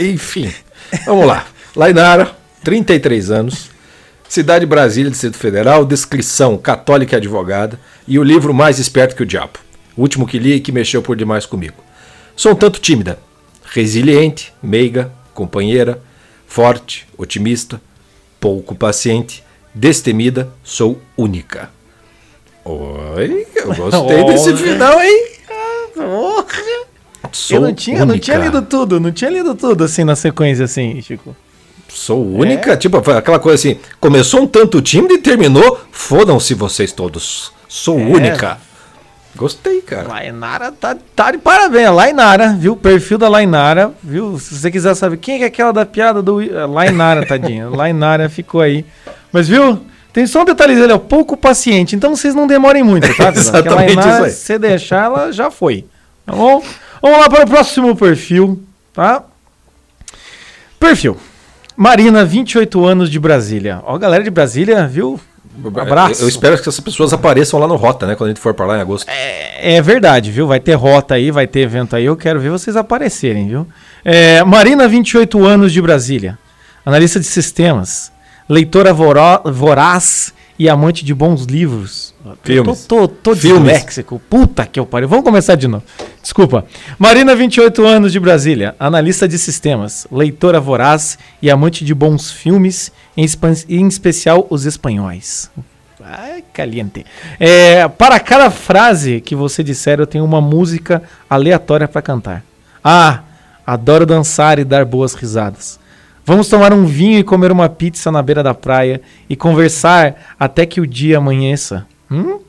[SPEAKER 2] Enfim, vamos lá. Lainara, 33 anos. Cidade Brasília, Distrito Federal, descrição católica e advogada, e o livro Mais Esperto que o Diabo. O último que li e que mexeu por demais comigo. Sou um tanto tímida, resiliente, meiga, companheira, forte, otimista, pouco paciente, destemida, sou única. Oi, eu gostei desse final, hein? Sou
[SPEAKER 1] Eu não tinha, não
[SPEAKER 2] única.
[SPEAKER 1] tinha lido tudo, não tinha lido tudo assim na sequência, assim, Chico.
[SPEAKER 2] Sou única,
[SPEAKER 1] É?
[SPEAKER 2] tipo, aquela coisa assim, começou um tanto tímido e terminou, fodam-se vocês todos. Sou
[SPEAKER 1] É.
[SPEAKER 2] única. Gostei, cara.
[SPEAKER 1] Lainara tá, tá de parabéns. Lainara, viu? O perfil da Lainara, viu? Se você quiser saber quem é aquela da piada do. é, Lainara, tadinha. Lainara ficou aí. Mas viu? Tem só um detalhezinho, ele é pouco paciente. Então vocês não demorem muito, tá?
[SPEAKER 2] Exatamente
[SPEAKER 1] Lainara,
[SPEAKER 2] isso aí.
[SPEAKER 1] se você deixar, ela já foi. Tá bom? Vamos lá para o próximo perfil, tá? Perfil. Marina, 28 anos de Brasília. Ó, galera de Brasília, viu? Um abraço.
[SPEAKER 2] Eu, eu espero que essas pessoas apareçam lá no Rota, né? Quando a gente for pra lá em agosto.
[SPEAKER 1] É verdade, viu? Vai ter rota aí, vai ter evento aí. Eu quero ver vocês aparecerem, viu? É, Marina, 28 anos de Brasília. Analista de sistemas. Leitora voraz e amante de bons livros.
[SPEAKER 2] Filmes.
[SPEAKER 1] Tô, tô, tô disléxico. Puta que eu pariu. Vamos começar de novo. Desculpa. Marina, 28 anos de Brasília. Analista de sistemas. Leitora voraz e amante de bons filmes, em, em especial os espanhóis. Ai, caliente. É, para cada frase que você disser, eu tenho uma música aleatória para cantar. Ah, adoro dançar e dar boas risadas. Vamos tomar um vinho e comer uma pizza na beira da praia e conversar até que o dia amanheça. Hum?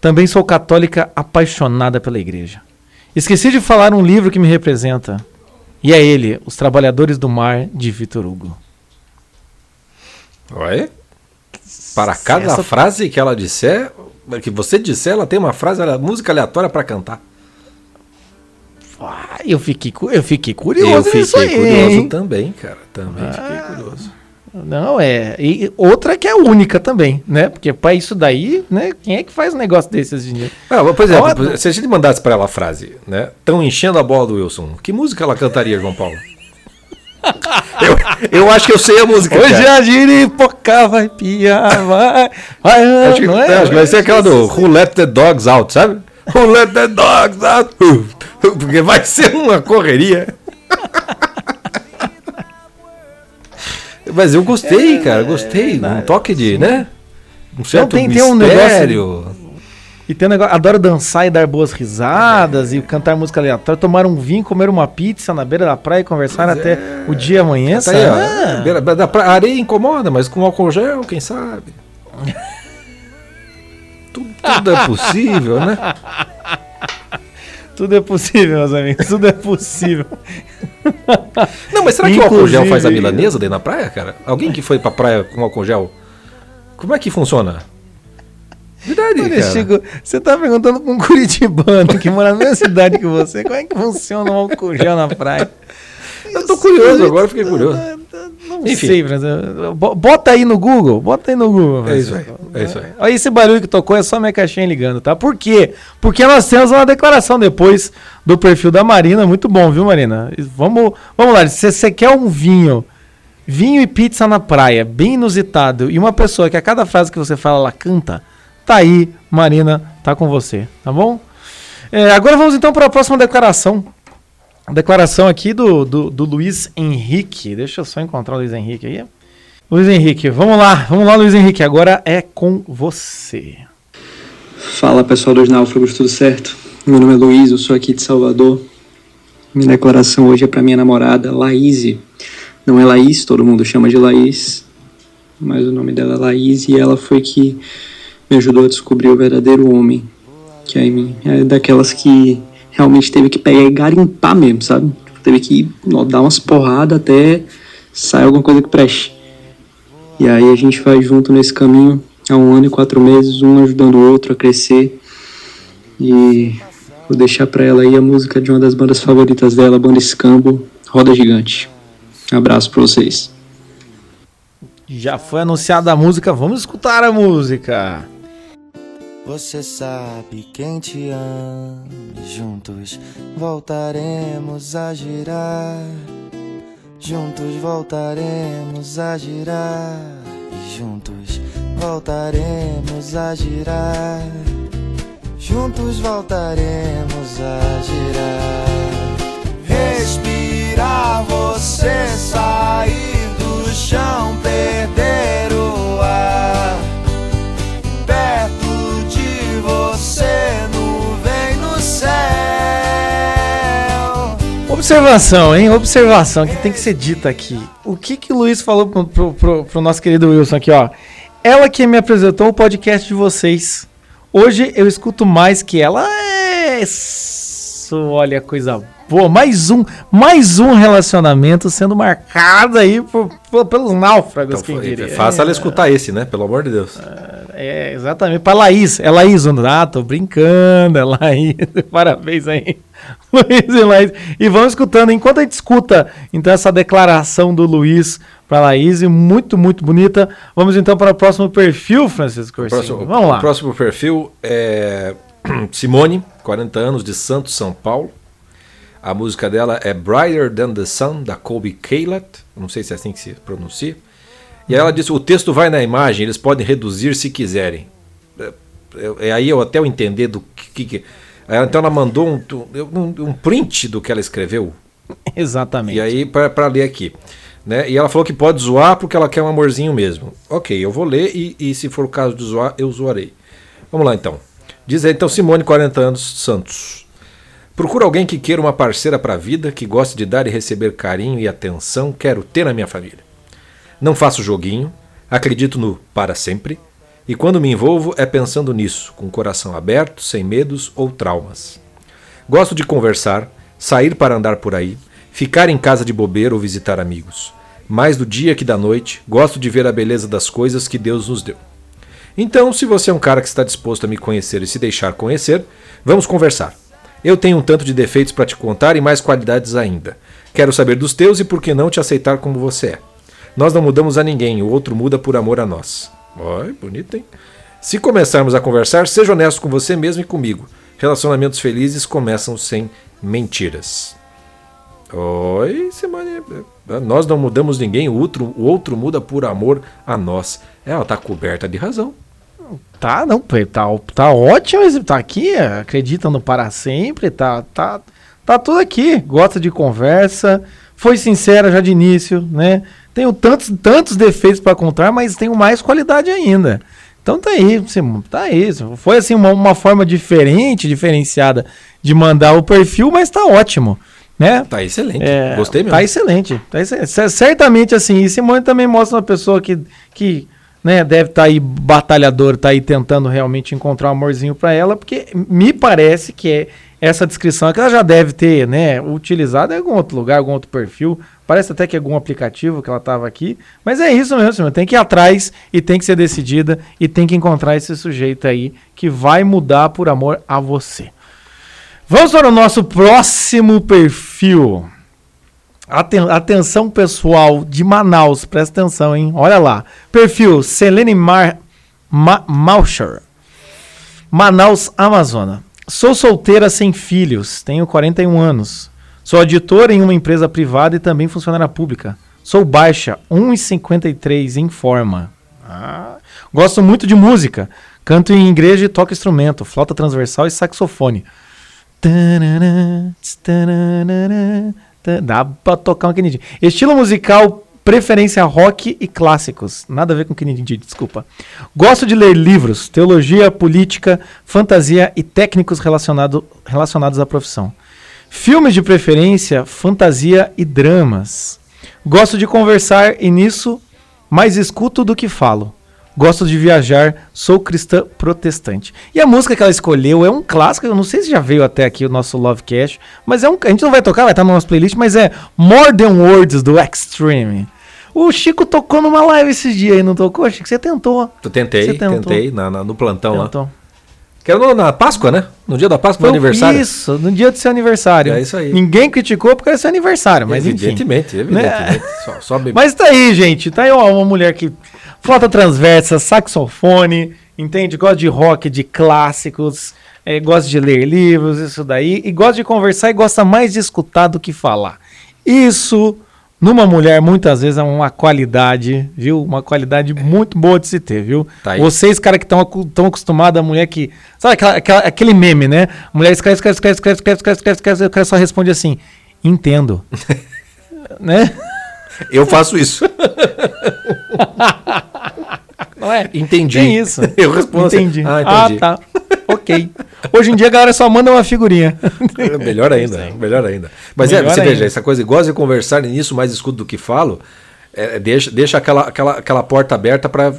[SPEAKER 1] Também sou católica apaixonada pela igreja. Esqueci de falar um livro que me representa. E é ele, Os Trabalhadores do Mar, de Vitor Hugo.
[SPEAKER 2] Oi? Para cada
[SPEAKER 1] Essa-
[SPEAKER 2] frase que ela disser, que você disser, ela tem uma frase, ela- música aleatória pra cantar.
[SPEAKER 1] Ah, eu fiquei, eu fiquei curioso
[SPEAKER 2] eu fiquei
[SPEAKER 1] aí,
[SPEAKER 2] curioso
[SPEAKER 1] hein?
[SPEAKER 2] também, cara. Também fiquei
[SPEAKER 1] Ah.
[SPEAKER 2] curioso.
[SPEAKER 1] Não, é. E outra que é única também, né? Porque pra isso daí, né? Quem é que faz um negócio desse hoje em dia?
[SPEAKER 2] Ah, por exemplo,
[SPEAKER 1] Ó,
[SPEAKER 2] se a gente mandasse pra ela a frase, né? Tão enchendo a bola do Wilson. Que música ela cantaria, João Paulo? Eu, eu acho que eu sei a música.
[SPEAKER 1] Hoje
[SPEAKER 2] cara.
[SPEAKER 1] a giripoca vai piar, vai. vai
[SPEAKER 2] Acho que,
[SPEAKER 1] não
[SPEAKER 2] é, acho que vai ser aquela do Who Let the Dogs Out, sabe? Who Let the Dogs Out. Porque vai ser uma correria. Mas eu gostei, cara, gostei. Um toque de, né? Um certo
[SPEAKER 1] tem- tem um
[SPEAKER 2] mistério.
[SPEAKER 1] E tem um negócio, adoro dançar e dar boas risadas e cantar música aleatória, tomar um vinho, comer uma pizza na beira da praia e conversar até o dia amanheça.
[SPEAKER 2] Tá.
[SPEAKER 1] Ah,
[SPEAKER 2] Beira- da pra- areia incomoda, mas com álcool gel, quem sabe? tudo, tudo é possível, né?
[SPEAKER 1] tudo é possível, meus amigos, tudo é possível.
[SPEAKER 2] Não, mas será que o álcool gel
[SPEAKER 1] Inclusive-
[SPEAKER 2] faz a milanesa daí na praia, cara? Alguém que foi pra praia com álcool gel? Como é que funciona? Verdade,
[SPEAKER 1] Olha,
[SPEAKER 2] cara.
[SPEAKER 1] Chico, você tá perguntando pra um curitibano que mora na mesma cidade que você, como é que funciona um gel na praia?
[SPEAKER 2] Eu tô curioso agora, fiquei curioso.
[SPEAKER 1] Não
[SPEAKER 2] Enfim.
[SPEAKER 1] sei, Bota aí no Google, bota aí no Google.
[SPEAKER 2] É isso aí, é isso aí.
[SPEAKER 1] Olha esse barulho que tocou, é só minha caixinha ligando, tá? Por quê? Porque nós temos uma declaração depois do perfil da Marina, muito bom, viu, Marina? Vamos, vamos lá, se você quer um vinho, vinho e pizza na praia, bem inusitado, e uma pessoa que a cada frase que você fala, ela canta, tá aí, Marina, tá com você, tá bom? É, agora vamos então para a próxima declaração. Declaração aqui do, do, do Luiz Henrique. Deixa eu só encontrar o Luiz Henrique aí. Luiz Henrique, vamos lá, vamos lá, Luiz Henrique. Agora é com você.
[SPEAKER 7] Fala pessoal dos Náufragos, tudo certo? Meu nome é Luiz, eu sou aqui de Salvador. Minha declaração hoje é para minha namorada, Laís. Não é Laís, todo mundo chama de Laís, mas o nome dela é Laís e ela foi que me ajudou a descobrir o verdadeiro homem que é em mim. É daquelas que realmente teve que pegar e garimpar mesmo, sabe? Teve que ó, dar umas porradas até sair alguma coisa que preste. E aí a gente vai junto nesse caminho há um ano e quatro meses, um ajudando o outro a crescer. E vou deixar pra ela aí a música de uma das bandas favoritas dela, a banda Escambo, Roda Gigante. Abraço pra vocês.
[SPEAKER 1] Já foi anunciada a música, vamos escutar a música.
[SPEAKER 8] Você sabe quem te ama, juntos voltaremos a girar. Juntos voltaremos a girar. E juntos voltaremos a girar. Juntos voltaremos a girar. respirar, você sair do chão, perder
[SPEAKER 1] Observação, hein? Observação que tem que ser dita aqui. O que que o Luiz falou pro, pro, pro- pro nosso querido Wilson aqui, ó? Ela que me apresentou o podcast de vocês. Hoje eu escuto mais que ela. É Isso, olha coisa boa. Mais um, mais um relacionamento sendo marcado aí por- por- pelos náufragos,
[SPEAKER 2] Então,
[SPEAKER 1] quem diria.
[SPEAKER 2] faça ela escutar esse, né? Pelo amor de Deus.
[SPEAKER 1] É, exatamente. Pra Laís. É Laís, ah, tô brincando, é Laís. Parabéns aí. Luiz e Laís. E vamos escutando, enquanto a gente escuta, então, essa declaração do Luiz pra Laís, muito, muito bonita. Vamos então para o próximo perfil, Francisco Corsinho.
[SPEAKER 2] Próximo-
[SPEAKER 1] Vamos lá.
[SPEAKER 2] O próximo perfil é Simone, 40 anos, de Santos, São Paulo. A música dela é Brighter Than the Sun, da Colby Caleb. Não sei se é assim que se pronuncia. E ela disse: o texto vai na imagem, eles podem reduzir se quiserem. É, é- é aí eu até eu entender do que. que então ela mandou um, um, um print do que ela escreveu.
[SPEAKER 1] Exatamente.
[SPEAKER 2] E aí, para ler aqui. Né? E ela falou que pode zoar porque ela quer um amorzinho mesmo. Ok, eu vou ler e, e se for o caso de zoar, eu zoarei. Vamos lá então. Diz aí então Simone, 40 anos, Santos. Procura alguém que queira uma parceira para a vida, que goste de dar e receber carinho e atenção, quero ter na minha família. Não faço joguinho, acredito no para sempre, e quando me envolvo é pensando nisso, com o coração aberto, sem medos ou traumas. Gosto de conversar, sair para andar por aí, ficar em casa de bobeira ou visitar amigos. Mais do dia que da noite, gosto de ver a beleza das coisas que Deus nos deu. Então, se você é um cara que está disposto a me conhecer e se deixar conhecer, vamos conversar. Eu tenho um tanto de defeitos para te contar e mais qualidades ainda. Quero saber dos teus e por que não te aceitar como você é. Nós não mudamos a ninguém, o outro muda por amor a nós. Oi, bonito, hein? Se começarmos a conversar, seja honesto com você mesmo e comigo. Relacionamentos felizes começam sem mentiras. Oi, Simone. Nós não mudamos ninguém, o outro, o outro muda por amor a nós. Ela tá coberta de razão.
[SPEAKER 1] Tá, não, tá, tá ótimo, esse- tá aqui, acredita no para sempre, tá, tá, tá tudo aqui, gosta de conversa, foi sincera já de início, né? Tenho tantos, tantos defeitos para contar, mas tenho mais qualidade ainda. Então tá aí, tá aí. Foi assim uma, uma forma diferente, diferenciada de mandar o perfil, mas tá ótimo, né?
[SPEAKER 2] Tá excelente.
[SPEAKER 1] É,
[SPEAKER 2] Gostei mesmo.
[SPEAKER 1] Tá excelente. Tá excelente. Certamente, assim, e Simone também mostra uma pessoa que, que né, deve estar aí batalhador, tá aí tentando realmente encontrar um amorzinho para ela, porque me parece que é essa descrição que ela já deve ter, né, utilizado em algum outro lugar, algum outro perfil. Parece até que é algum aplicativo que ela estava aqui. Mas é isso mesmo, Simone. Tem que ir atrás e tem que ser decidida e tem que encontrar esse sujeito aí que vai mudar por amor a você. Vamos para o nosso próximo perfil. Aten- atenção pessoal de Manaus, presta atenção, hein? Olha lá. Perfil Selene Mar Ma Mauscher. Manaus, Amazônia. Sou solteira sem filhos, tenho 41 anos. Sou auditora em uma empresa privada e também funcionária pública. Sou baixa, 1,53 em forma. Ah, Gosto muito de música. Canto em igreja e toco instrumento, flauta transversal e saxofone. Dá pra tocar um Kennedy. Estilo musical, preferência rock e clássicos. Nada a ver com Kennedy, desculpa. Gosto de ler livros, teologia, política, fantasia e técnicos relacionado, relacionados à profissão. Filmes de preferência, fantasia e dramas. Gosto de conversar e nisso mais escuto do que falo. Gosto de viajar, sou cristã protestante. E a música que ela escolheu é um clássico, eu não sei se já veio até aqui o nosso Lovecast, mas é um, a gente não vai tocar, vai estar no nosso playlist, mas é More Than Words do Extreme. O Chico tocou numa live esses dias aí, não tocou, Chico? Você tentou.
[SPEAKER 2] Eu tentei,
[SPEAKER 1] Você tentou.
[SPEAKER 2] tentei na, na- no plantão lá.
[SPEAKER 1] tentou.
[SPEAKER 2] Que era no- na Páscoa, né? No dia da Páscoa, no aniversário.
[SPEAKER 1] Isso, no dia do seu aniversário.
[SPEAKER 2] É isso aí.
[SPEAKER 1] Ninguém criticou porque era seu aniversário, mas enfim.
[SPEAKER 2] evidentemente, evidentemente. Só, só
[SPEAKER 1] Mas tá aí, gente. Tá aí ó, uma mulher que flauta transversa, saxofone, entende? Gosta de rock, de clássicos, é, gosta de ler livros, isso daí. E gosta de conversar e gosta mais de escutar do que falar. Isso, numa mulher, muitas vezes é uma qualidade, viu? Uma qualidade muito boa de se ter, viu?
[SPEAKER 2] Tá.
[SPEAKER 1] Vocês, cara, que estão acostumados, a mulher que. Sabe aquela- aquela- aquele meme, né? Mulher escreve, escreve, escreve, escreve, escreve, escreve, escreve, escreve, escreve, só responde assim: entendo. né?
[SPEAKER 2] Eu faço isso.
[SPEAKER 1] Não é?
[SPEAKER 2] Entendi.
[SPEAKER 1] Tem isso.
[SPEAKER 2] Eu respondo assim,
[SPEAKER 1] Entendi.
[SPEAKER 2] "Ah,
[SPEAKER 1] Ah,
[SPEAKER 2] entendi."
[SPEAKER 1] tá. ok. Hoje em dia a galera só manda uma figurinha.
[SPEAKER 2] É melhor ainda, melhor ainda. Mas é,
[SPEAKER 1] Melhor
[SPEAKER 2] você
[SPEAKER 1] ainda.
[SPEAKER 2] veja, essa coisa, gosta de conversar nisso, mais escuto do que falo, é, deixa, deixa aquela, aquela, aquela porta aberta para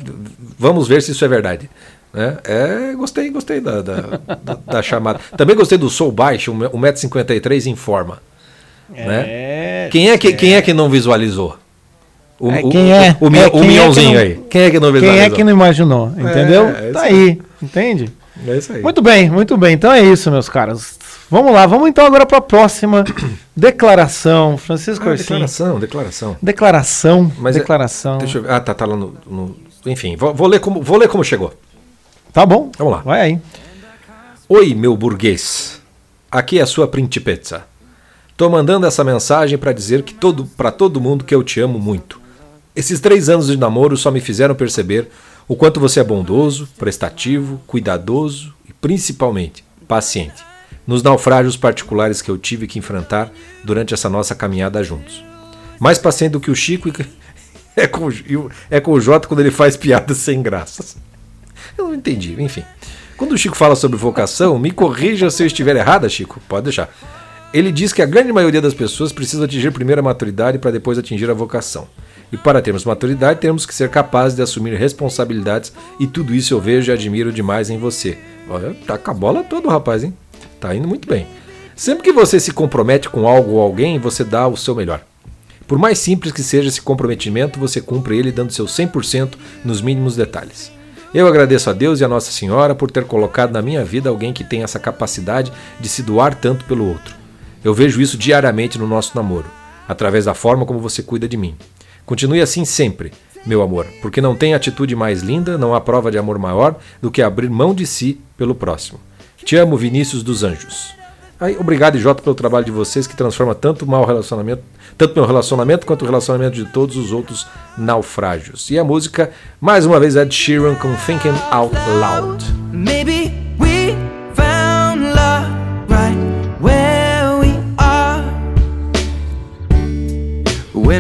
[SPEAKER 2] vamos ver se isso é verdade. Né? É, gostei, gostei da, da, da- da chamada. Também gostei do Sou Baixo, 1,53m em forma. Né?
[SPEAKER 1] É.
[SPEAKER 2] Quem, é que, quem é que não visualizou? O,
[SPEAKER 1] É,
[SPEAKER 2] o-
[SPEAKER 1] quem é?
[SPEAKER 2] O, o,
[SPEAKER 1] É,
[SPEAKER 2] o
[SPEAKER 1] quem é não-
[SPEAKER 2] aí. Quem é que não
[SPEAKER 1] Quem
[SPEAKER 2] visualizou?
[SPEAKER 1] é que não imaginou? Entendeu?
[SPEAKER 2] é
[SPEAKER 1] tá aí. Entende?
[SPEAKER 2] É isso aí.
[SPEAKER 1] Muito bem, muito bem. Então é isso, meus caros. Vamos lá, vamos então agora para a próxima declaração. Francisco
[SPEAKER 2] Ah, declaração, declaração.
[SPEAKER 1] Declaração.
[SPEAKER 2] Mas é-
[SPEAKER 1] declaração.
[SPEAKER 2] Deixa eu ver. Ah, tá, tá lá no. no- enfim, vou, vou ler como, vou ler como chegou.
[SPEAKER 1] Tá bom.
[SPEAKER 2] Vamos lá.
[SPEAKER 1] Vai aí.
[SPEAKER 2] Oi, meu burguês. Aqui é a sua principessa. Tô mandando essa mensagem para dizer que todo para todo mundo que eu te amo muito. Esses três anos de namoro só me fizeram perceber o quanto você é bondoso, prestativo, cuidadoso e principalmente paciente nos naufrágios particulares que eu tive que enfrentar durante essa nossa caminhada juntos. Mais paciente do que o Chico é com, é com o Jota quando ele faz piadas sem graças. Eu não entendi, enfim. Quando o Chico fala sobre vocação, me corrija se eu estiver errada, Chico. Pode deixar. Ele diz que a grande maioria das pessoas precisa atingir primeiro a maturidade para depois atingir a vocação. E para termos maturidade, temos que ser capazes de assumir responsabilidades, e tudo isso eu vejo e admiro demais em você. Olha, tá com a bola toda, rapaz, hein? Tá indo muito bem. Sempre que você se compromete com algo ou alguém, você dá o seu melhor. Por mais simples que seja esse comprometimento, você cumpre ele dando seu 100% nos mínimos detalhes. Eu agradeço a Deus e a Nossa Senhora por ter colocado na minha vida alguém que tem essa capacidade de se doar tanto pelo outro. Eu vejo isso diariamente no nosso namoro, através da forma como você cuida de mim. Continue assim sempre, meu amor, porque não tem atitude mais linda, não há prova de amor maior do que abrir mão de si pelo próximo. Te amo, Vinícius dos Anjos. Aí, obrigado, Jota, pelo trabalho de vocês que transforma tanto mau relacionamento, tanto meu relacionamento quanto o relacionamento de todos os outros naufrágios. E a música, mais uma vez, Ed Sheeran com Thinking Out Loud.
[SPEAKER 8] Maybe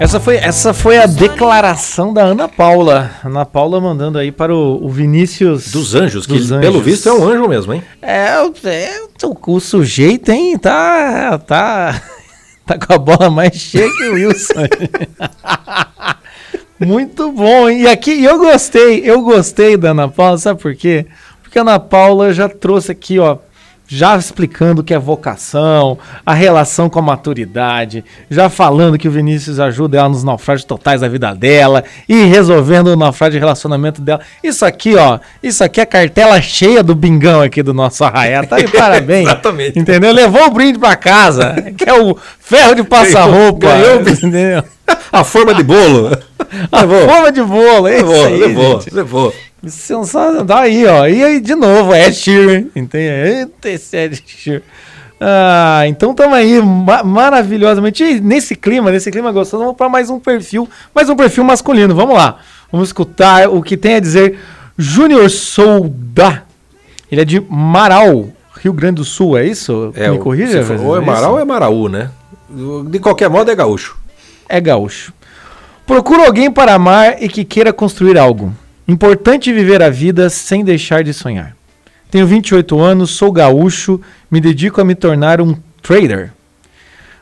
[SPEAKER 1] Essa foi, essa foi a declaração da Ana Paula. Ana Paula mandando aí para o, o Vinícius.
[SPEAKER 2] Dos anjos, que
[SPEAKER 1] Dos
[SPEAKER 2] pelo
[SPEAKER 1] Anjos.
[SPEAKER 2] visto é um anjo mesmo, hein?
[SPEAKER 1] É, é, o, o sujeito, hein? Tá. Tá. Tá com a bola mais cheia que o Wilson. Muito bom, hein? E aqui eu gostei, eu gostei da Ana Paula, sabe por quê? Porque a Ana Paula já trouxe aqui, ó, já explicando o que é vocação, a relação com a maturidade, já falando que o Vinícius ajuda ela nos naufrágios totais da vida dela e resolvendo o naufrágio de relacionamento dela. Isso aqui, ó, isso aqui é cartela cheia do bingão aqui do nosso arraiá. Tá de parabéns.
[SPEAKER 2] Exatamente.
[SPEAKER 1] Entendeu? Levou o brinde pra casa, que é o ferro de passar roupa.
[SPEAKER 2] Ganhou o brinde.
[SPEAKER 1] entendeu?
[SPEAKER 2] A forma de bolo.
[SPEAKER 1] A
[SPEAKER 2] Levou.
[SPEAKER 1] forma de bolo, é isso
[SPEAKER 2] Levou,
[SPEAKER 1] aí,
[SPEAKER 2] levou,
[SPEAKER 1] gente.
[SPEAKER 2] levou.
[SPEAKER 1] Sensacional. Daí, ó. E aí, de novo, Ed Sheeran. Entende? Eita, esse Ed Sheeran. Ah, então estamos aí ma- maravilhosamente. E nesse clima, nesse clima gostoso, vamos para mais um perfil, mais um perfil masculino. Vamos lá. Vamos escutar o que tem a dizer Júnior Souda. Ele é de Marau, Rio Grande do Sul, é isso?
[SPEAKER 2] É,
[SPEAKER 1] Me
[SPEAKER 2] o-
[SPEAKER 1] corrija?
[SPEAKER 2] for- Ou é
[SPEAKER 1] isso?
[SPEAKER 2] Marau ou é Maraú, né? De qualquer modo é gaúcho.
[SPEAKER 1] é gaúcho. Procura alguém para amar e que queira construir algo. Importante viver a vida sem deixar de sonhar. Tenho 28 anos, sou gaúcho, me dedico a me tornar um trader.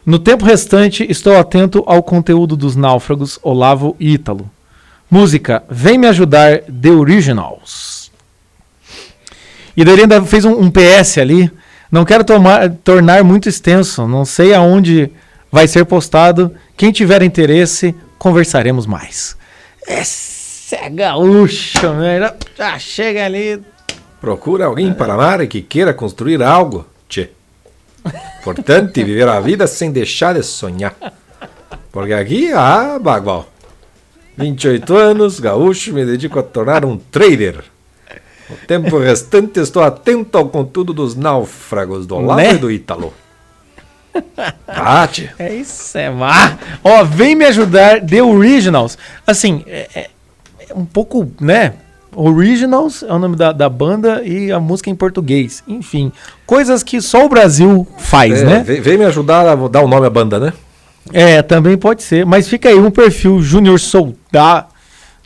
[SPEAKER 1] No tempo restante, estou atento ao conteúdo dos náufragos Olavo e Ítalo. Música Vem Me Ajudar, The Originals. E daí ele ainda fez um, um PS ali. Não quero tomar- tornar muito extenso, não sei aonde vai ser postado. Quem tiver interesse, conversaremos mais. Esse é gaúcho, né? Já chega ali.
[SPEAKER 2] Procura alguém para amar e que queira construir algo. Tchê. Importante viver a vida sem deixar de sonhar. Porque aqui, ah, bagual. 28 anos, gaúcho, me dedico a tornar um trader. O tempo restante estou atento ao contudo dos náufragos do Olavo
[SPEAKER 1] Né?
[SPEAKER 2] e do Ítalo. Bate.
[SPEAKER 1] É isso, é má. Ó, vem me ajudar, The Originals. Assim, é- é um pouco, né? Originals é o nome da, da banda e a música em português. Enfim, coisas que só o Brasil faz,
[SPEAKER 2] É,
[SPEAKER 1] né?
[SPEAKER 2] vem, vem me ajudar a dar o nome à banda, né?
[SPEAKER 1] É, também pode ser. Mas fica aí um perfil Júnior Soldar.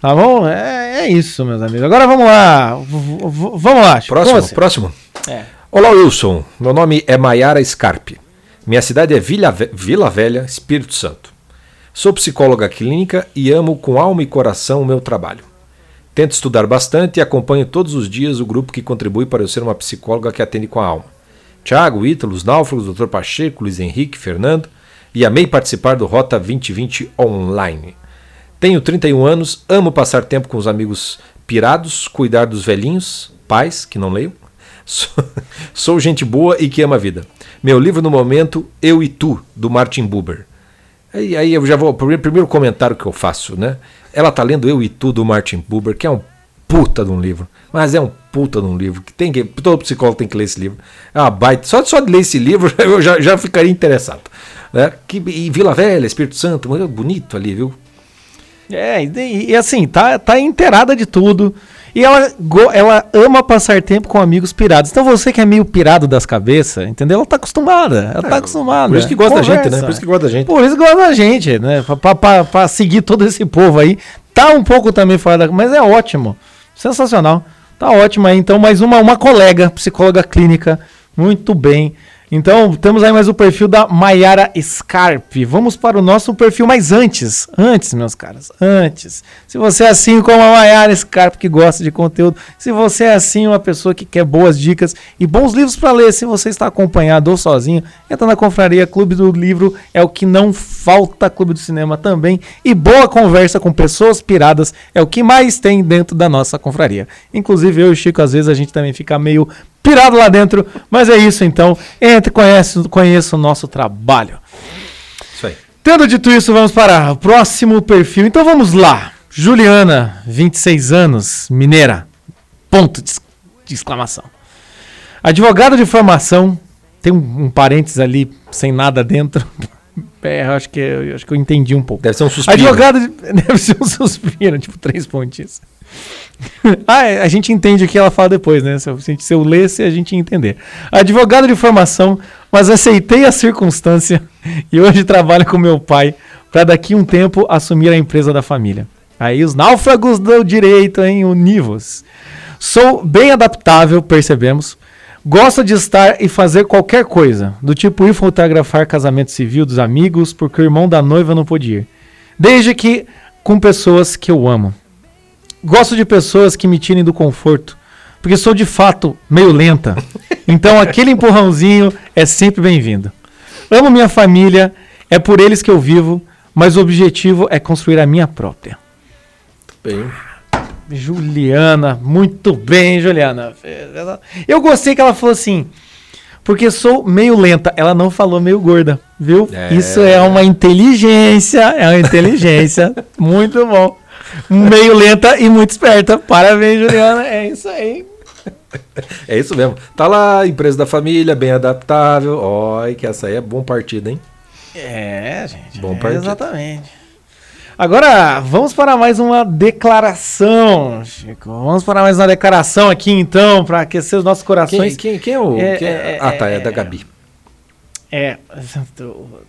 [SPEAKER 1] Tá bom? É, é isso, meus amigos. Agora vamos lá. V- vamos lá. Chico,
[SPEAKER 2] Próximo, próximo.
[SPEAKER 1] É.
[SPEAKER 2] Olá, Wilson. Meu nome é Maiara Scarpe. Minha cidade é Vila, Ve- Vila Velha, Espírito Santo. Sou psicóloga clínica e amo com alma e coração o meu trabalho. Tento estudar bastante e acompanho todos os dias o grupo que contribui para eu ser uma psicóloga que atende com a alma. Tiago, Ítalo, os Náufragos, Dr. Pacheco, Luiz Henrique, Fernando, e amei participar do Rota 2020 online. Tenho 31 anos, amo passar tempo com os amigos pirados, cuidar dos velhinhos, pais, que não leio. Sou, sou gente boa e que ama a vida. Meu livro no momento, Eu e Tu, do Martin Buber. Aí, aí eu já vou. Primeiro, primeiro comentário que eu faço, né? Ela tá lendo Eu e Tu, do Martin Buber, que é um puta de um livro. Mas é um puta de um livro. que tem que Todo psicólogo tem que ler esse livro. É uma baita. Só, só de ler esse livro eu já, já ficaria interessado. Né? Que, e Vila Velha, Espírito Santo, bonito ali, viu?
[SPEAKER 1] É, e, e assim, tá, tá inteirada de tudo. E ela, ela ama passar tempo com amigos pirados. Então você que é meio pirado das cabeças, entendeu? Ela tá acostumada. Ela tá acostumada.
[SPEAKER 2] por isso que gosta da gente,
[SPEAKER 1] Conversa.
[SPEAKER 2] né? Por isso que gosta da gente.
[SPEAKER 1] Por isso que gosta da gente, né? Pra, pra- pra- pra seguir todo esse povo aí. Tá um pouco também fora da. Mas é ótimo. Sensacional. Tá ótimo aí. Então, mais uma, uma colega, psicóloga clínica. Muito bem. Então, temos aí mais o perfil da Maiara Scarpe. Vamos para o nosso perfil, mas antes, antes, meus caras, antes. Se você é assim como a Maiara Scarpe, que gosta de conteúdo, se você é assim, uma pessoa que quer boas dicas e bons livros para ler, se você está acompanhado ou sozinho, entra na confraria Clube do Livro, é o que não falta, Clube do Cinema também, e boa conversa com pessoas piradas é o que mais tem dentro da nossa confraria. Inclusive, eu e o Chico, às vezes, a gente também fica meio pirado lá dentro, mas é isso então. Entre, conhece, conheça o nosso trabalho.
[SPEAKER 2] Isso aí.
[SPEAKER 1] Tendo dito isso, vamos para o próximo perfil. Então vamos lá. Juliana, 26 anos, mineira. Ponto de, ex- de exclamação. Advogada de formação. Tem um, um parênteses ali sem nada dentro. É, eu acho que eu acho que eu entendi um pouco.
[SPEAKER 2] Deve ser um suspiro.
[SPEAKER 1] Advogada de, deve ser um suspiro, tipo três pontinhos. Ah, é, a gente entende o que ela fala depois, né? Se eu, se eu lesse, a gente ia entender. Advogada de formação, mas aceitei a circunstância e hoje trabalho com meu pai para daqui um tempo assumir a empresa da família. Aí os náufragos do direito, hein? Univos. Sou bem adaptável, percebemos. Gosto de estar e fazer qualquer coisa, do tipo ir fotografar casamento civil dos amigos, porque o irmão da noiva não pôde ir. Desde que com pessoas que eu amo. Gosto de pessoas que me tirem do conforto, porque sou de fato meio lenta. Então aquele empurrãozinho é sempre bem-vindo. Amo minha família, é por eles que eu vivo, mas o objetivo é construir a minha própria.
[SPEAKER 2] Bem,
[SPEAKER 1] Juliana, muito bem, Juliana. Eu gostei que ela falou assim, porque sou meio lenta. Ela não falou meio gorda, viu?
[SPEAKER 2] É.
[SPEAKER 1] Isso é uma inteligência, é uma inteligência. muito bom. Meio lenta e muito esperta. Parabéns, Juliana. É isso aí.
[SPEAKER 2] é isso mesmo. Tá lá, empresa da família, bem adaptável. Olha que essa aí é bom partido, hein?
[SPEAKER 1] É, gente.
[SPEAKER 2] Bom
[SPEAKER 1] é,
[SPEAKER 2] partido.
[SPEAKER 1] exatamente. Agora, vamos para mais uma declaração, Chico. Vamos para mais uma declaração aqui, então, para aquecer os nossos
[SPEAKER 2] Quem,
[SPEAKER 1] corações.
[SPEAKER 2] quem, quem é o.
[SPEAKER 1] É,
[SPEAKER 2] quem é-
[SPEAKER 1] é,
[SPEAKER 2] ah, tá, é,
[SPEAKER 1] é,
[SPEAKER 2] da Gabi.
[SPEAKER 1] É,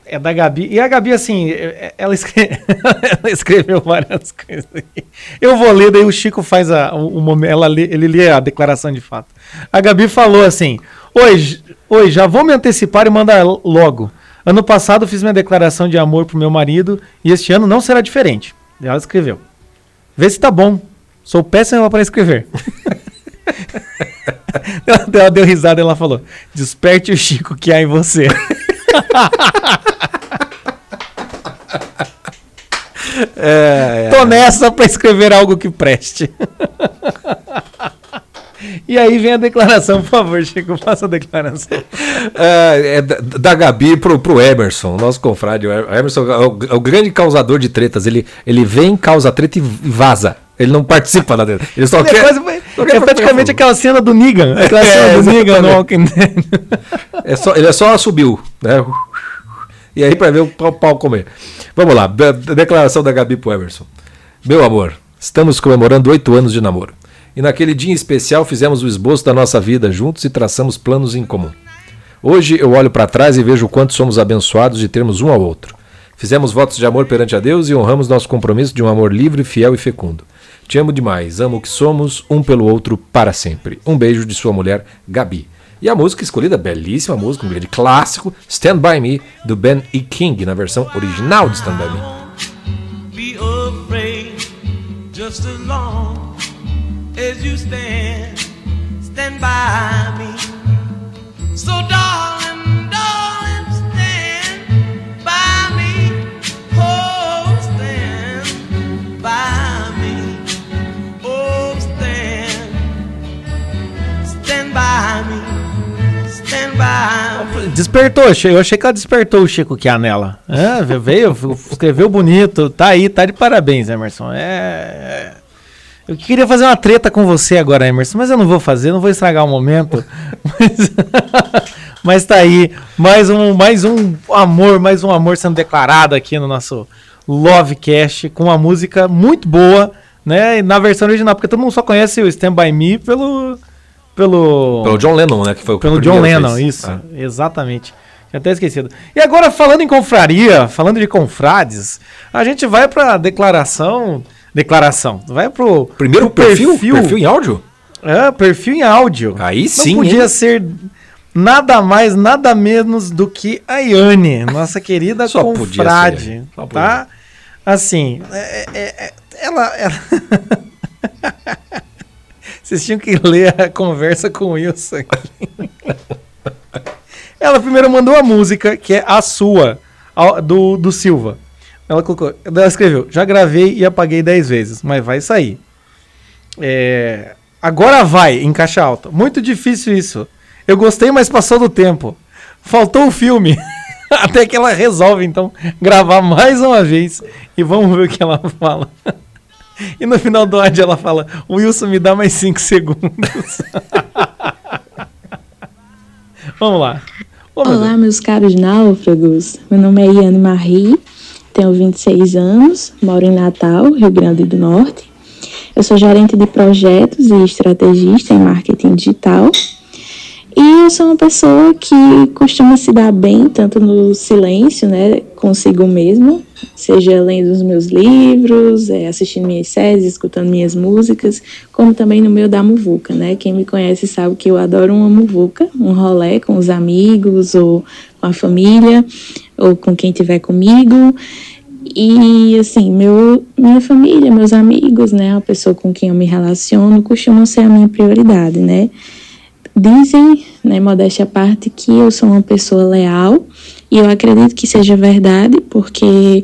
[SPEAKER 1] é da Gabi. E a Gabi, assim, ela, escre- ela escreveu várias coisas aqui. Eu vou ler, daí o Chico faz a, o, o ela ele lê a declaração de fato. A Gabi falou assim: Oi, oi, já vou me antecipar e mandar logo. Ano passado fiz minha declaração de amor pro meu marido e este ano não será diferente. Ela escreveu: Vê se tá bom. Sou péssima para escrever. ela, ela deu risada e ela falou: Desperte o Chico que há em você.
[SPEAKER 2] É,
[SPEAKER 1] Tô nessa pra escrever algo que preste. e aí vem a declaração, por favor, Chico, faça a declaração.
[SPEAKER 2] É, é da, da Gabi pro, pro Emerson, nosso confrade. O Emerson é o, é o grande causador de tretas. Ele, ele vem, causa treta e vaza. Ele não participa lá dentro. Ele só
[SPEAKER 1] Ele é,
[SPEAKER 2] quer.
[SPEAKER 1] quase-
[SPEAKER 2] só
[SPEAKER 1] é
[SPEAKER 2] quer pegar
[SPEAKER 1] praticamente aquela cena do Negan. Aquela
[SPEAKER 2] É,
[SPEAKER 1] cena do Negan no. Walking Dead.
[SPEAKER 2] É só, ele é só subiu, né? E aí pra ver o pau, pau comer. Vamos lá, declaração da Gabi pro Emerson. Meu amor, estamos comemorando oito anos de namoro. E naquele dia em especial fizemos o esboço da nossa vida juntos e traçamos planos em comum. Hoje eu olho para trás e vejo o quanto somos abençoados de termos um ao outro. Fizemos votos de amor perante a Deus e honramos nosso compromisso de um amor livre, fiel e fecundo. Te amo demais, amo o que somos, um pelo outro para sempre. Um beijo de sua mulher, Gabi. E a música escolhida, belíssima música, um grande clássico, Stand By Me, do Ben E. King, na versão original de Stand By Me.
[SPEAKER 6] be afraid just as long as you stand stand by me so darling
[SPEAKER 1] Despertou, eu achei que ela despertou o Chico que nela. Ve- veio, escreveu bonito, tá aí, tá de parabéns, Emerson. É. é. Eu queria fazer uma treta com você agora, Emerson, mas eu não vou fazer, não vou estragar o momento. Mas, mas tá aí, mais um, mais um amor, mais um amor sendo declarado aqui no nosso Lovecast, com uma música muito boa, né? Na versão original, porque todo mundo só conhece o Stand By Me pelo. Pelo,
[SPEAKER 2] Pelo John Lennon, né? Que foi o
[SPEAKER 1] pelo John Lennon,
[SPEAKER 2] fez.
[SPEAKER 1] isso,
[SPEAKER 2] Ah.
[SPEAKER 1] exatamente. Tinha até esquecido. E agora, falando em confraria, falando de confrades, a gente vai pra declaração. Declaração. Vai pro.
[SPEAKER 2] Primeiro
[SPEAKER 1] pro
[SPEAKER 2] perfil? Perfil em áudio?
[SPEAKER 1] É, perfil em áudio.
[SPEAKER 2] Aí
[SPEAKER 1] Não
[SPEAKER 2] sim,
[SPEAKER 1] podia
[SPEAKER 2] hein?
[SPEAKER 1] ser nada mais, nada menos do que a Iane, nossa querida
[SPEAKER 2] Só
[SPEAKER 1] confrade.
[SPEAKER 2] Só
[SPEAKER 1] tá? Assim, é- é- é- ela. ela... Vocês tinham que ler a conversa com o Wilson. Ela primeiro mandou a música, que é a sua, do, do Silva. Ela colocou, ela escreveu, já gravei e apaguei 10 vezes, mas vai sair. É, agora vai, em caixa alta. Muito difícil isso. Eu gostei, mas passou do tempo. Faltou o filme. Até que ela resolve, então, gravar mais uma vez. E vamos ver o que ela fala. E no final do áudio ela fala: Wilson, me dá mais 5 segundos. vamos lá. Ô, meu
[SPEAKER 9] Olá, meus caros náufragos. Meu nome é Iane Marie, tenho 26 anos, moro em Natal, Rio Grande do Norte. Eu sou gerente de projetos e estrategista em marketing digital. E eu sou uma pessoa que costuma se dar bem, tanto no silêncio, né, consigo mesmo, seja lendo os meus livros, eh, assistindo minhas séries, escutando minhas músicas, como também no meio da muvuca, né? Quem me conhece sabe que eu adoro uma muvuca, um rolê com os amigos ou com a família ou com quem estiver comigo. E assim, meu, minha família, meus amigos, né, a pessoa com quem eu me relaciono, costumam ser a minha prioridade, né? Dizem, né, modéstia à parte, que eu sou uma pessoa leal e eu acredito que seja verdade, porque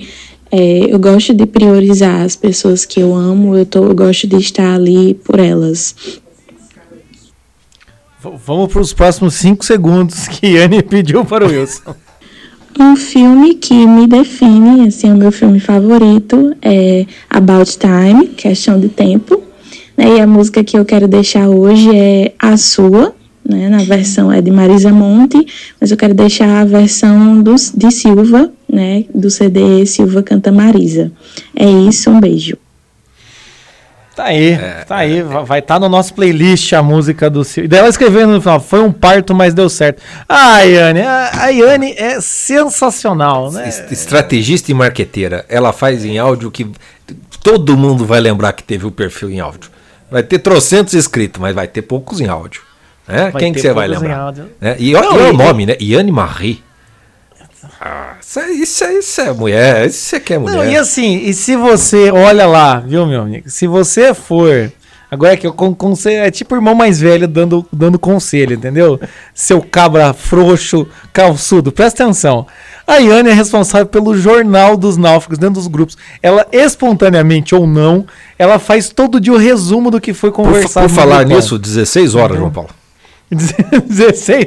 [SPEAKER 9] é, eu gosto de priorizar as pessoas que eu amo, eu, tô, eu gosto de estar ali por elas.
[SPEAKER 1] V- Vamos para os próximos 5 segundos que Iane pediu para o Wilson.
[SPEAKER 9] Um filme que me define, assim, o meu filme favorito é About Time, Questão de Tempo. Né? E a música que eu quero deixar hoje é a sua, né? Na versão é de Marisa Monte, mas eu quero deixar a versão do, de Silva, né? Do CD Silva Canta Marisa. É isso, um beijo.
[SPEAKER 1] Tá aí, tá aí. va- Vai estar no nosso playlist a música do Silvio. Daí ela escrevendo no final, foi um parto, mas deu certo. Ah, Iane, a, a Iane é sensacional, né?
[SPEAKER 2] Es- Estrategista e marqueteira. Ela faz em áudio que todo mundo vai lembrar que teve o perfil em áudio. Vai ter trocentos inscritos, mas vai ter poucos em áudio. Né?
[SPEAKER 1] Vai
[SPEAKER 2] Quem que você vai lembrar? Né? E olha
[SPEAKER 1] e-
[SPEAKER 2] o nome, né? Iane Marie. Ah, isso, é, isso, é, isso é mulher. Isso você quer mulher.
[SPEAKER 1] Não, e assim, e se você, olha lá, viu, meu amigo? Se você for. Agora é que eu con- conselho, é tipo o irmão mais velho dando, dando conselho, entendeu? Seu cabra frouxo, calçudo, presta atenção. A Iane é responsável pelo jornal dos náufragos dentro dos grupos. Ela, espontaneamente ou não, ela faz todo dia o resumo do que foi
[SPEAKER 2] por,
[SPEAKER 1] conversado.
[SPEAKER 2] por
[SPEAKER 1] no
[SPEAKER 2] falar nisso, 16 horas, João Paulo.
[SPEAKER 1] 16,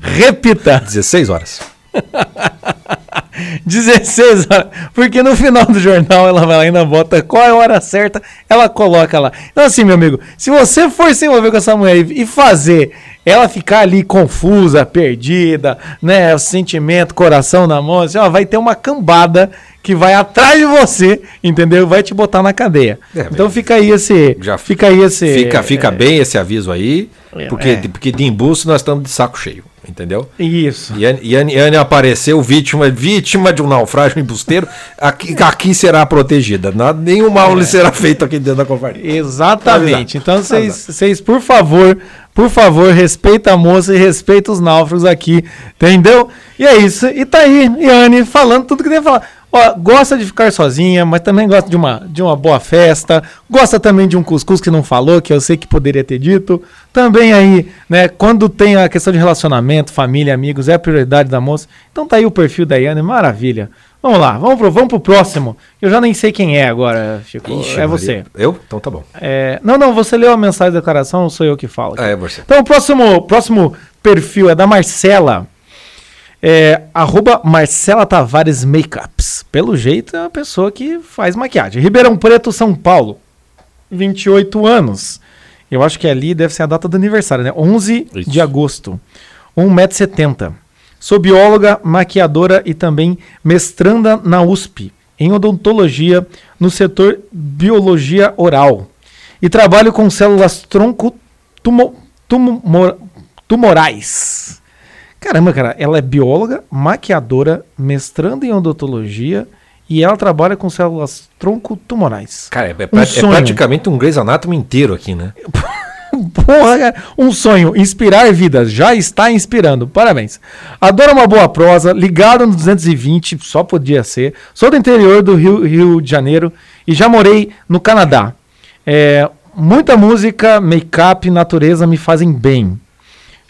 [SPEAKER 1] repita.
[SPEAKER 2] 16 horas.
[SPEAKER 1] 16 horas. Porque no final do jornal ela vai lá e ainda bota qual é a hora certa, ela coloca lá. Então, assim, meu amigo, se você for se envolver com essa mulher e e fazer ela ficar ali confusa, perdida, né? O sentimento, coração na mão, assim, ó, vai ter uma cambada que vai atrás de você, entendeu? Vai te botar na cadeia.
[SPEAKER 2] É,
[SPEAKER 1] então
[SPEAKER 2] bem,
[SPEAKER 1] fica aí esse.
[SPEAKER 2] já
[SPEAKER 1] fica aí esse.
[SPEAKER 2] Fica, fica bem esse aviso aí,
[SPEAKER 1] É,
[SPEAKER 2] porque,
[SPEAKER 1] é.
[SPEAKER 2] porque de embuço nós estamos de saco cheio, entendeu?
[SPEAKER 1] Isso.
[SPEAKER 2] Yane, Yane, Yane apareceu vítima, vítima de um naufrágio embusteiro, aqui, aqui será protegida. Nada, nenhum mal lhe será feito aqui dentro da companhia.
[SPEAKER 1] Exatamente.
[SPEAKER 2] Tá
[SPEAKER 1] Então vocês, vocês, por favor, por favor, respeita a moça e respeita os náufragos aqui, entendeu? E é isso. E tá aí, Yane, falando tudo que tem que falar. Ó, gosta de ficar sozinha, mas também gosta de uma, de uma boa festa. Gosta também de um cuscuz que não falou, que eu sei que poderia ter dito. Também aí, né, quando tem a questão de relacionamento, família, amigos, é a prioridade da moça. Então tá aí o perfil da Yane, maravilha. Vamos lá, vamos pro, vamos pro próximo. Eu já nem sei quem é agora, Chico.
[SPEAKER 2] Ixi,
[SPEAKER 1] é
[SPEAKER 2] Maria.
[SPEAKER 1] você.
[SPEAKER 2] Eu? Então tá bom.
[SPEAKER 1] É, não, não, você leu a mensagem da declaração, ou sou eu que falo. aqui?
[SPEAKER 2] É, você.
[SPEAKER 1] Então o próximo, próximo perfil é da Marcela. É, arroba Marcela Tavares Makeups. Pelo jeito é uma pessoa que faz maquiagem. Ribeirão Preto, São Paulo. 28 anos. Eu acho que ali deve ser a data do aniversário, né? 11
[SPEAKER 2] Isso.
[SPEAKER 1] de agosto. 1,70m. Sou bióloga, maquiadora e também mestranda na USP, em odontologia, no setor biologia oral. E trabalho com células tronco tumo- tumor- tumorais. Caramba, cara, ela é bióloga, maquiadora, mestranda em odontologia e ela trabalha com células tronco tumorais.
[SPEAKER 2] Cara, é,
[SPEAKER 1] Um
[SPEAKER 2] é praticamente um Grey's Anatomy inteiro aqui, né?
[SPEAKER 1] Porra, cara, um sonho, inspirar vidas, já está inspirando, parabéns. Adoro uma boa prosa, ligado no 220, só podia ser. Sou do interior do Rio, Rio de Janeiro e já morei no Canadá. É, muita música, make-up, natureza me fazem bem.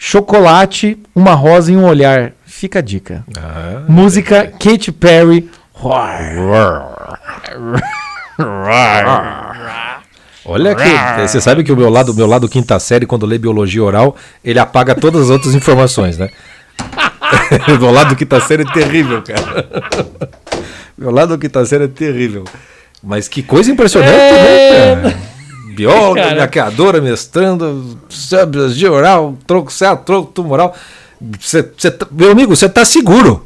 [SPEAKER 1] Chocolate, uma rosa e um olhar. Fica a dica.
[SPEAKER 2] Ah,
[SPEAKER 1] Música Katy Perry.
[SPEAKER 2] Olha que você sabe que o meu lado, o meu lado quinta série quando lê biologia oral, ele apaga todas as outras informações, né? o meu lado quinta série é terrível, cara. meu lado quinta série é terrível. Mas que coisa impressionante, né, cara? Bióloga,
[SPEAKER 1] Cara.
[SPEAKER 2] maquiadora, mestrando, sabe, biologia oral, tronco certo, tronco tumoral. Cê, cê tá- meu amigo, você tá seguro.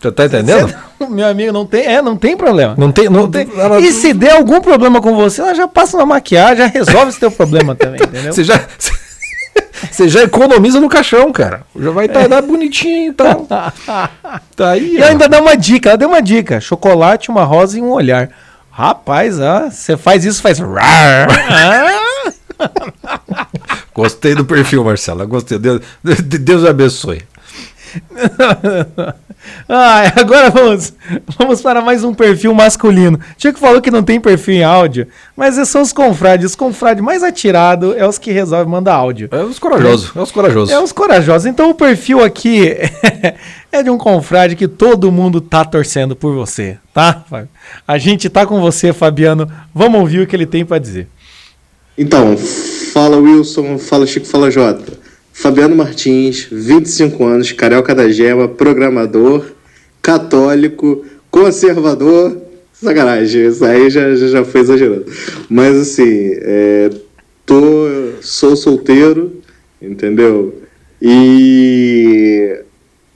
[SPEAKER 2] Você tá entendendo?
[SPEAKER 1] Meu amigo, não tem, é, não tem problema.
[SPEAKER 2] Não tem, não,
[SPEAKER 1] Tem-
[SPEAKER 2] ela-
[SPEAKER 1] E se der algum problema com você, ela já passa uma maquiagem, já resolve esse teu problema também, entendeu?
[SPEAKER 2] Você já, você já economiza no caixão, cara. Já vai estar tá, bonitinho e tal. Tá aí.
[SPEAKER 1] E
[SPEAKER 2] ó.
[SPEAKER 1] ainda dá uma dica, ela deu uma dica: chocolate, uma rosa e um olhar. Rapaz, você faz isso, faz.
[SPEAKER 2] Gostei do perfil, Marcela. Gostei. Deus, Deus abençoe.
[SPEAKER 1] Ah, agora vamos, vamos para mais um perfil masculino. Chico falou que não tem perfil em áudio, mas são os confrades. Os confrades mais atirados é os que resolvem mandar áudio.
[SPEAKER 2] É os corajosos. É os corajosos.
[SPEAKER 1] É os corajosos. Então o perfil aqui é de um confrade que todo mundo tá torcendo por você, tá? A gente tá com você, Fabiano. Vamos ouvir o que ele tem para dizer.
[SPEAKER 10] Então, fala Wilson, fala Chico, fala Jota. Fabiano Martins, 25 anos, carioca da gema, programador, católico, conservador. Sacanagem, isso aí já, já, já foi exagerando. Mas assim, é, tô, sou solteiro, entendeu? E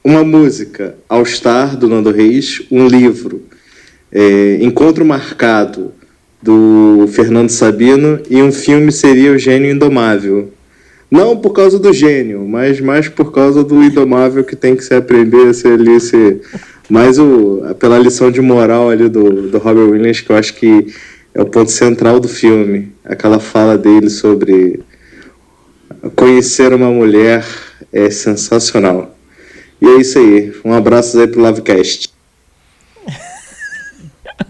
[SPEAKER 10] uma música, All Star, do Nando Reis, um livro, é, Encontro Marcado, do Fernando Sabino, e um filme seria O Gênio Indomável. Não por causa do gênio, mas mais por causa do indomável que tem que se aprender a ser ali, ser, mais o, pela lição de moral ali do, do Robert Williams, que eu acho que é o ponto central do filme. Aquela fala dele sobre conhecer uma mulher é sensacional. E é isso aí. Um abraço aí pro Livecast.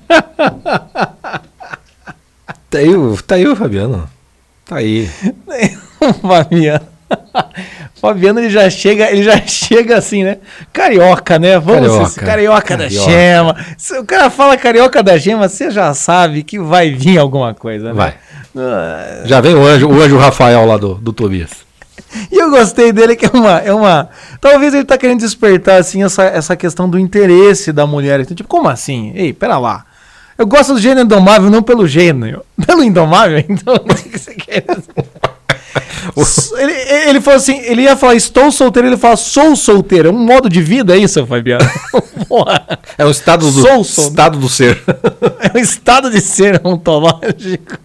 [SPEAKER 2] Tá aí, o- tá aí o Fabiano. Tá aí.
[SPEAKER 1] Fabiano. Fabiano ele já chega, ele já chega assim, né? Carioca, né? Vamos
[SPEAKER 2] Carioca.
[SPEAKER 1] ser- carioca, da
[SPEAKER 2] Carioca.
[SPEAKER 1] gema. Se o cara fala carioca da gema, você já sabe que vai vir alguma coisa, né?
[SPEAKER 2] Vai.
[SPEAKER 1] Ah,
[SPEAKER 2] Já vem o anjo, o anjo Rafael lá do, do Tobias.
[SPEAKER 1] E eu gostei dele que é uma, é uma. Talvez ele tá querendo despertar, assim, essa, essa questão do interesse da mulher. Então, tipo, como assim? Ei, pera lá. Eu gosto do gênero indomável, não pelo gênero. Pelo indomável, então, o que você quer dizer? ele, ele falou assim, ele ia falar estou solteiro, ele fala sou solteiro. É um modo de vida isso, Fabiano?
[SPEAKER 2] É um estado do,
[SPEAKER 1] Sou solteiro.
[SPEAKER 2] estado do ser.
[SPEAKER 1] É um estado de ser ontológico.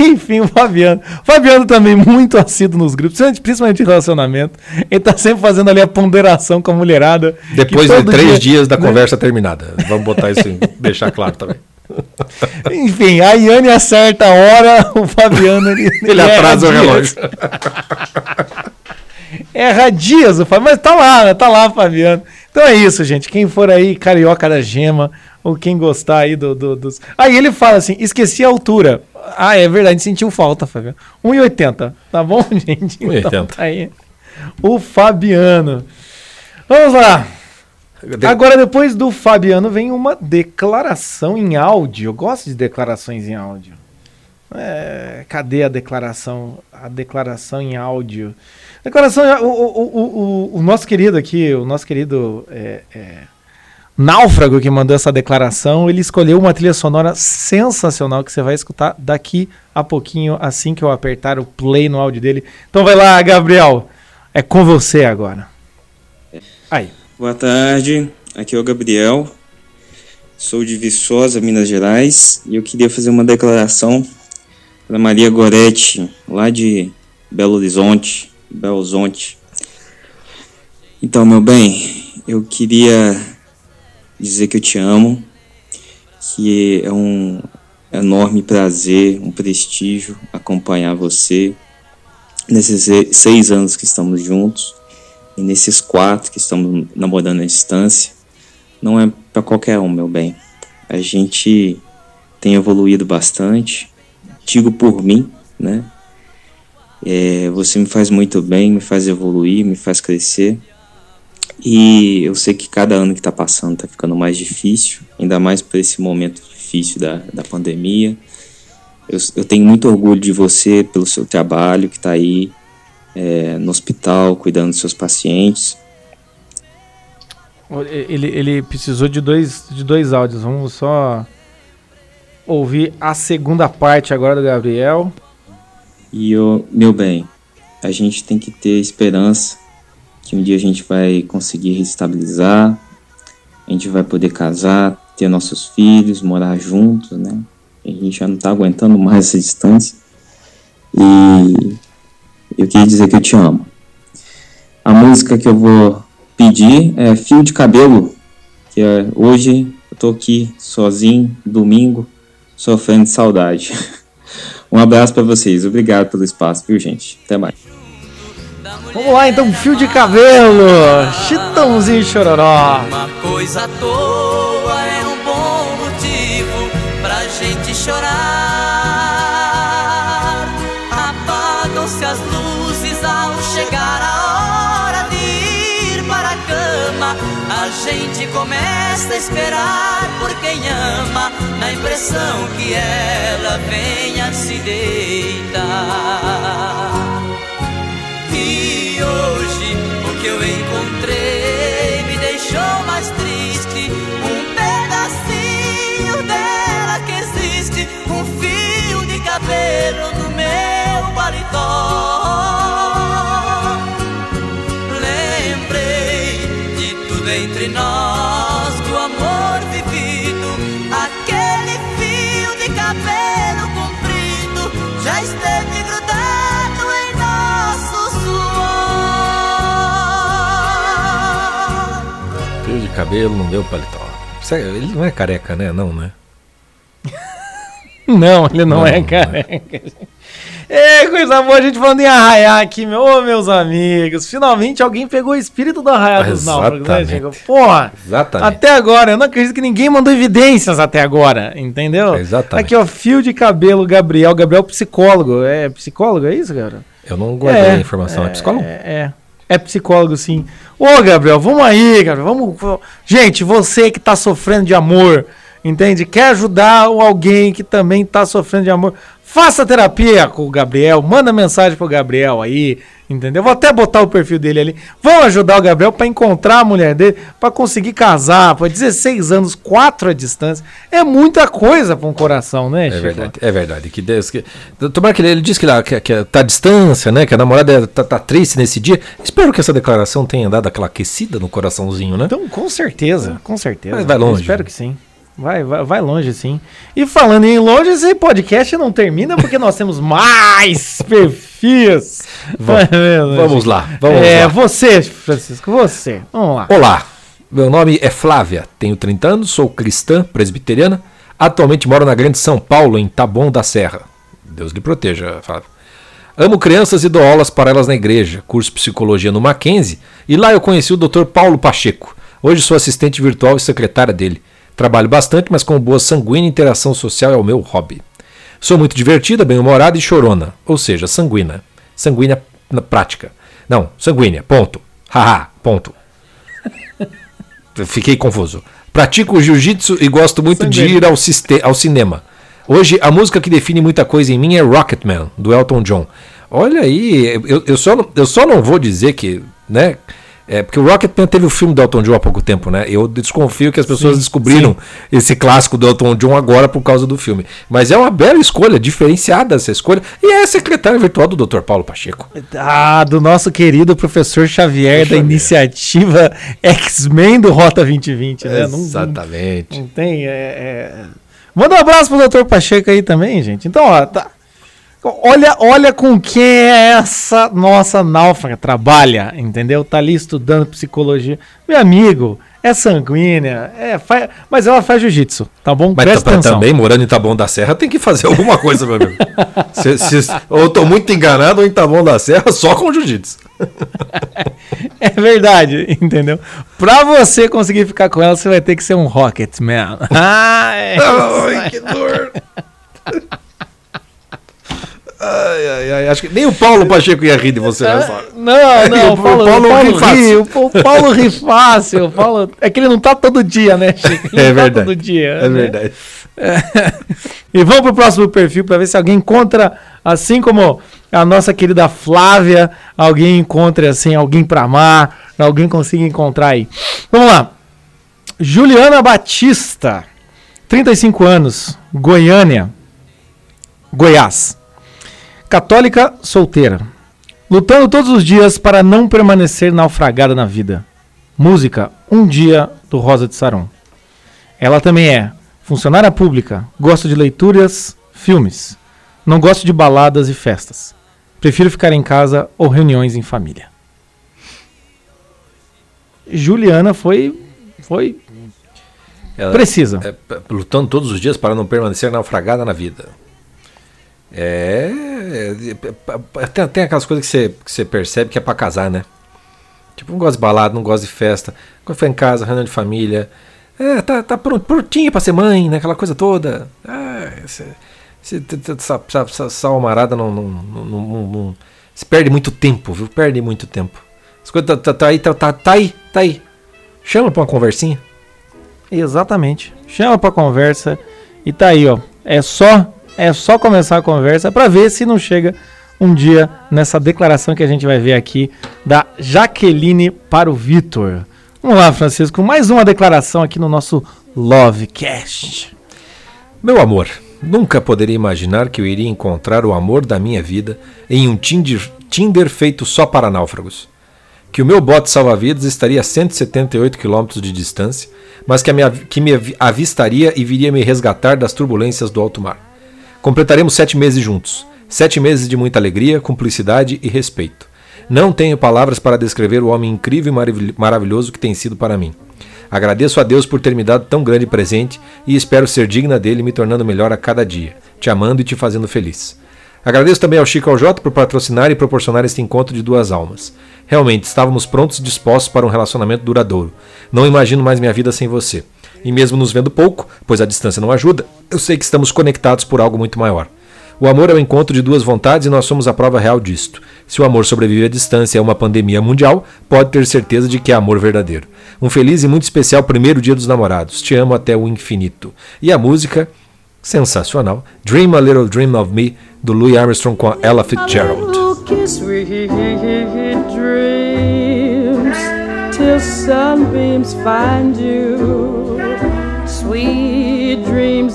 [SPEAKER 1] Enfim, o Fabiano. O Fabiano também muito assíduo nos grupos, principalmente- de relacionamento. Ele tá sempre fazendo ali a ponderação com a mulherada.
[SPEAKER 2] Depois de três
[SPEAKER 1] dia-
[SPEAKER 2] dias da
[SPEAKER 1] né?
[SPEAKER 2] conversa terminada. Vamos botar isso, em- deixar claro também.
[SPEAKER 1] Enfim, a Iane acerta a hora, o Fabiano ele,
[SPEAKER 2] Ele
[SPEAKER 1] erra
[SPEAKER 2] atrasa o relógio.
[SPEAKER 1] Erra dias, o Fabiano, mas tá lá, né? tá lá, Fabiano. Então é isso, gente. Quem for aí, carioca da gema, ou quem gostar aí do, do- dos. Aí ele fala assim: esqueci a altura. Ah, é verdade, sentiu falta, Fabiano. 1,80. Tá bom, gente? Então
[SPEAKER 2] 1,80.
[SPEAKER 1] tá aí. O Fabiano. Vamos lá. Agora, depois do Fabiano, vem uma declaração em áudio. Eu gosto de declarações em áudio. É, cadê a declaração? A declaração em áudio. Declaração. O, o, o, o, nosso querido aqui, o nosso querido é, é, Náufrago que mandou essa declaração, ele escolheu uma trilha sonora sensacional que você vai escutar daqui a pouquinho, assim que eu apertar o play no áudio dele. Então vai lá, Gabriel. É com você agora. Aí.
[SPEAKER 11] Boa tarde, aqui é o Gabriel, sou de Viçosa, Minas Gerais, e eu queria fazer uma declaração para Maria Goretti, lá de Belo Horizonte, Belo Horizonte. Então, meu bem, eu queria dizer que eu te amo, que é um enorme prazer, um prestígio acompanhar você nesses se- seis anos que estamos juntos e nesses quatro que estamos namorando à distância, não é para qualquer um, meu bem. A gente tem evoluído bastante, digo por mim, né? É, você me faz muito bem, me faz evoluir, me faz crescer. E eu sei que cada ano que está passando está ficando mais difícil, ainda mais por esse momento difícil da, da pandemia. Eu, eu tenho muito orgulho de você pelo seu trabalho que está aí é, no hospital, cuidando dos seus pacientes.
[SPEAKER 1] Ele, ele precisou de dois, de dois áudios. Vamos só ouvir a segunda parte agora do Gabriel.
[SPEAKER 11] E eu, meu bem, a gente tem que ter esperança que um dia a gente vai conseguir restabilizar, a gente vai poder casar, ter nossos filhos, morar juntos, né? A gente já não tá aguentando mais essa distância. E eu queria dizer que eu te amo. A música que eu vou pedir é Fio de Cabelo, que é hoje eu tô aqui sozinho, domingo, sofrendo de saudade. Um abraço pra vocês, obrigado pelo espaço, viu, gente? Até mais.
[SPEAKER 1] Vamos lá então, fio de cabelo. Chitãozinho chororó.
[SPEAKER 8] Uma coisa à começa a esperar por quem ama, na impressão que ela venha se deitar. E hoje o que eu encontrei me deixou mais triste. Um pedacinho dela que existe, um fio de cabelo no meu paletó. Cabelo
[SPEAKER 2] no meu paletó. Ele não é careca, né? Não, né?
[SPEAKER 1] Não, ele não,
[SPEAKER 2] Não,
[SPEAKER 1] é
[SPEAKER 2] não
[SPEAKER 1] careca. É, coisa boa, a gente falando em arraiar aqui, meu, meus amigos. Finalmente alguém pegou o espírito do arraiar dos náufragos, né. Diego? Porra,
[SPEAKER 2] Exatamente.
[SPEAKER 1] até agora, eu não acredito que ninguém mandou evidências até agora, entendeu?
[SPEAKER 2] Exatamente.
[SPEAKER 1] Aqui, ó, fio de cabelo, Gabriel. Gabriel, psicólogo. É psicólogo, é isso, cara?
[SPEAKER 2] Eu não guardei a informação. É, psicólogo?
[SPEAKER 1] É, é. É psicólogo, sim. Ô, Gabriel, vamos aí, Gabriel. Vamos. Gente, você que tá sofrendo de amor, entende? Quer ajudar alguém que também tá sofrendo de amor, faça terapia com o Gabriel, manda mensagem pro Gabriel aí, entendeu? Vou até botar o perfil dele ali. Vamos ajudar o Gabriel para encontrar a mulher dele, para conseguir casar, por 16 anos, quatro à distância. É muita coisa para um coração, né,
[SPEAKER 2] É
[SPEAKER 1] Chico?
[SPEAKER 2] verdade, é verdade. Que Deus, que, tomara que ele, ele disse que, lá, que, que tá à distância, né? Que a namorada tá, tá triste nesse dia. Espero que essa declaração tenha dado aquela aquecida no coraçãozinho, né?
[SPEAKER 1] Então, com certeza, com certeza.
[SPEAKER 2] Mas vai longe.
[SPEAKER 1] Eu espero que sim. Vai, vai, vai longe, sim. E falando em longe, esse podcast não termina porque nós temos mais perfis.
[SPEAKER 2] Vamos- vamos lá, vamos
[SPEAKER 1] é,
[SPEAKER 2] lá.
[SPEAKER 1] você, Francisco, você. Vamos lá.
[SPEAKER 2] Olá, meu nome é Flávia, tenho 30 anos, sou cristã presbiteriana, atualmente moro na Grande São Paulo, em Taboão da Serra. Deus lhe proteja, Flávia. Amo crianças e dou aulas para elas na igreja, curso psicologia no Mackenzie, e lá eu conheci o Dr. Paulo Pacheco. Hoje sou assistente virtual e secretária dele. Trabalho bastante, mas com boa sanguínea interação social é o meu hobby. Sou muito divertida, bem-humorada e chorona, ou seja, sanguínea. Sanguínea na prática. Não, sanguínea, ponto. Haha, ponto. Fiquei confuso. Pratico jiu-jitsu e gosto muito de ir ao, ao cinema. Hoje, a música que define muita coisa em mim é Rocketman, do Elton John. Olha aí, eu, eu, só, não- eu só não vou dizer que, né? É, porque o Rocketman teve o filme do Elton John há pouco tempo, né? Eu desconfio que as pessoas
[SPEAKER 1] Sim,
[SPEAKER 2] descobriram esse clássico do Elton John agora por causa do filme. Mas é uma bela escolha, diferenciada essa escolha. E é a secretária virtual do Dr. Paulo Pacheco.
[SPEAKER 1] Ah, do nosso querido professor Xavier, da iniciativa X-Men do Rota 2020, né? Não- não-
[SPEAKER 2] Exatamente.
[SPEAKER 1] Não tem. É, é- Manda um abraço pro Dr. Pacheco aí também, gente. Então, ó, tá. Olha, olha com quem é essa nossa náufraga trabalha, entendeu? Tá ali estudando psicologia. Meu amigo, é sanguínea, é, fa- mas ela faz jiu-jitsu, tá bom?
[SPEAKER 2] Mas
[SPEAKER 1] Presta
[SPEAKER 2] tá-
[SPEAKER 1] atenção.
[SPEAKER 2] também, morando em Taboão da Serra, tem que fazer alguma coisa, meu amigo. Se- se- ou eu tô muito enganado ou em Taboão da Serra só com jiu-jitsu.
[SPEAKER 1] É verdade, entendeu? Pra você conseguir ficar com ela, você vai ter que ser um Rocketman.
[SPEAKER 2] Ai,
[SPEAKER 1] aí.
[SPEAKER 2] que dor. Ai, ai, ai. Acho que nem o Paulo Pacheco ia rir de você nessa hora.
[SPEAKER 1] Não, não,
[SPEAKER 2] O
[SPEAKER 1] o Paulo,
[SPEAKER 2] Paulo
[SPEAKER 1] o Paulo
[SPEAKER 2] ri
[SPEAKER 1] o Pa- o Paulo ri fácil. o Paulo, é que ele não tá todo dia, né, Chico? Ele
[SPEAKER 2] É
[SPEAKER 1] tá
[SPEAKER 2] verdade.
[SPEAKER 1] todo dia.
[SPEAKER 2] É
[SPEAKER 1] né?
[SPEAKER 2] verdade.
[SPEAKER 1] É. E vamos pro próximo perfil para ver se alguém encontra, assim como a nossa querida Flávia, alguém encontre assim, alguém para amar, alguém consiga encontrar aí. Vamos lá. Juliana Batista, 35 anos, Goiânia, Goiás. Católica solteira. Lutando todos os dias para não permanecer naufragada na vida. Música Um Dia do Rosa de Saron. Ela também é funcionária pública, gosta de leituras, filmes. Não gosto de baladas e festas. Prefiro ficar em casa ou reuniões em família. Juliana foi foi
[SPEAKER 2] Ela-
[SPEAKER 1] Precisa.
[SPEAKER 2] é, p- lutando todos os dias para não permanecer naufragada na vida. É. é, é, tem, tem aquelas coisas que você, que você percebe que é pra casar, né? Tipo, não gosta de balada, não gosta de festa, de ficar em casa, reunião de família. É, tá, tá pron- prontinha pra ser mãe, né? Aquela coisa toda. É, essa, essa, essa, essa almarada não, não- não- não- Se perde muito tempo, viu? Perde muito tempo. As coisas tá, tá, tá aí, tá, tá, tá aí, tá aí. Chama pra uma conversinha.
[SPEAKER 1] Exatamente. Chama pra conversa e tá aí, ó. É só é só começar a conversa pra ver se não chega um dia nessa declaração que a gente vai ver aqui da Jaqueline para o Vitor. Vamos lá, Francisco, mais uma declaração aqui no nosso Lovecast.
[SPEAKER 2] Meu amor, nunca poderia imaginar que eu iria encontrar o amor da minha vida em um Tinder, Tinder feito só para náufragos. Que o meu bote salva-vidas estaria a 178 km de distância, mas que, minha- que me avi- avistaria e viria me resgatar das turbulências do alto mar. Completaremos sete meses juntos. Sete meses de muita alegria, cumplicidade e respeito. Não tenho palavras para descrever o homem incrível e maravil- maravilhoso que tem sido para mim. Agradeço a Deus por ter me dado tão grande presente e espero ser digna dele, me tornando melhor a cada dia, te amando e te fazendo feliz. Agradeço também ao Chico Aljota por patrocinar e proporcionar este encontro de duas almas. Realmente, estávamos prontos e dispostos para um relacionamento duradouro. Não imagino mais minha vida sem você. E mesmo nos vendo pouco, pois a distância não ajuda, eu sei que estamos conectados por algo muito maior. O amor é o encontro de duas vontades e nós somos a prova real disto. Se o amor sobrevive à distância a uma pandemia mundial, pode ter certeza de que é amor verdadeiro. Um feliz e muito especial primeiro dia dos namorados. Te amo até o infinito. E a música, sensacional, Dream a Little Dream of Me, do Louis Armstrong com a Ella Fitzgerald.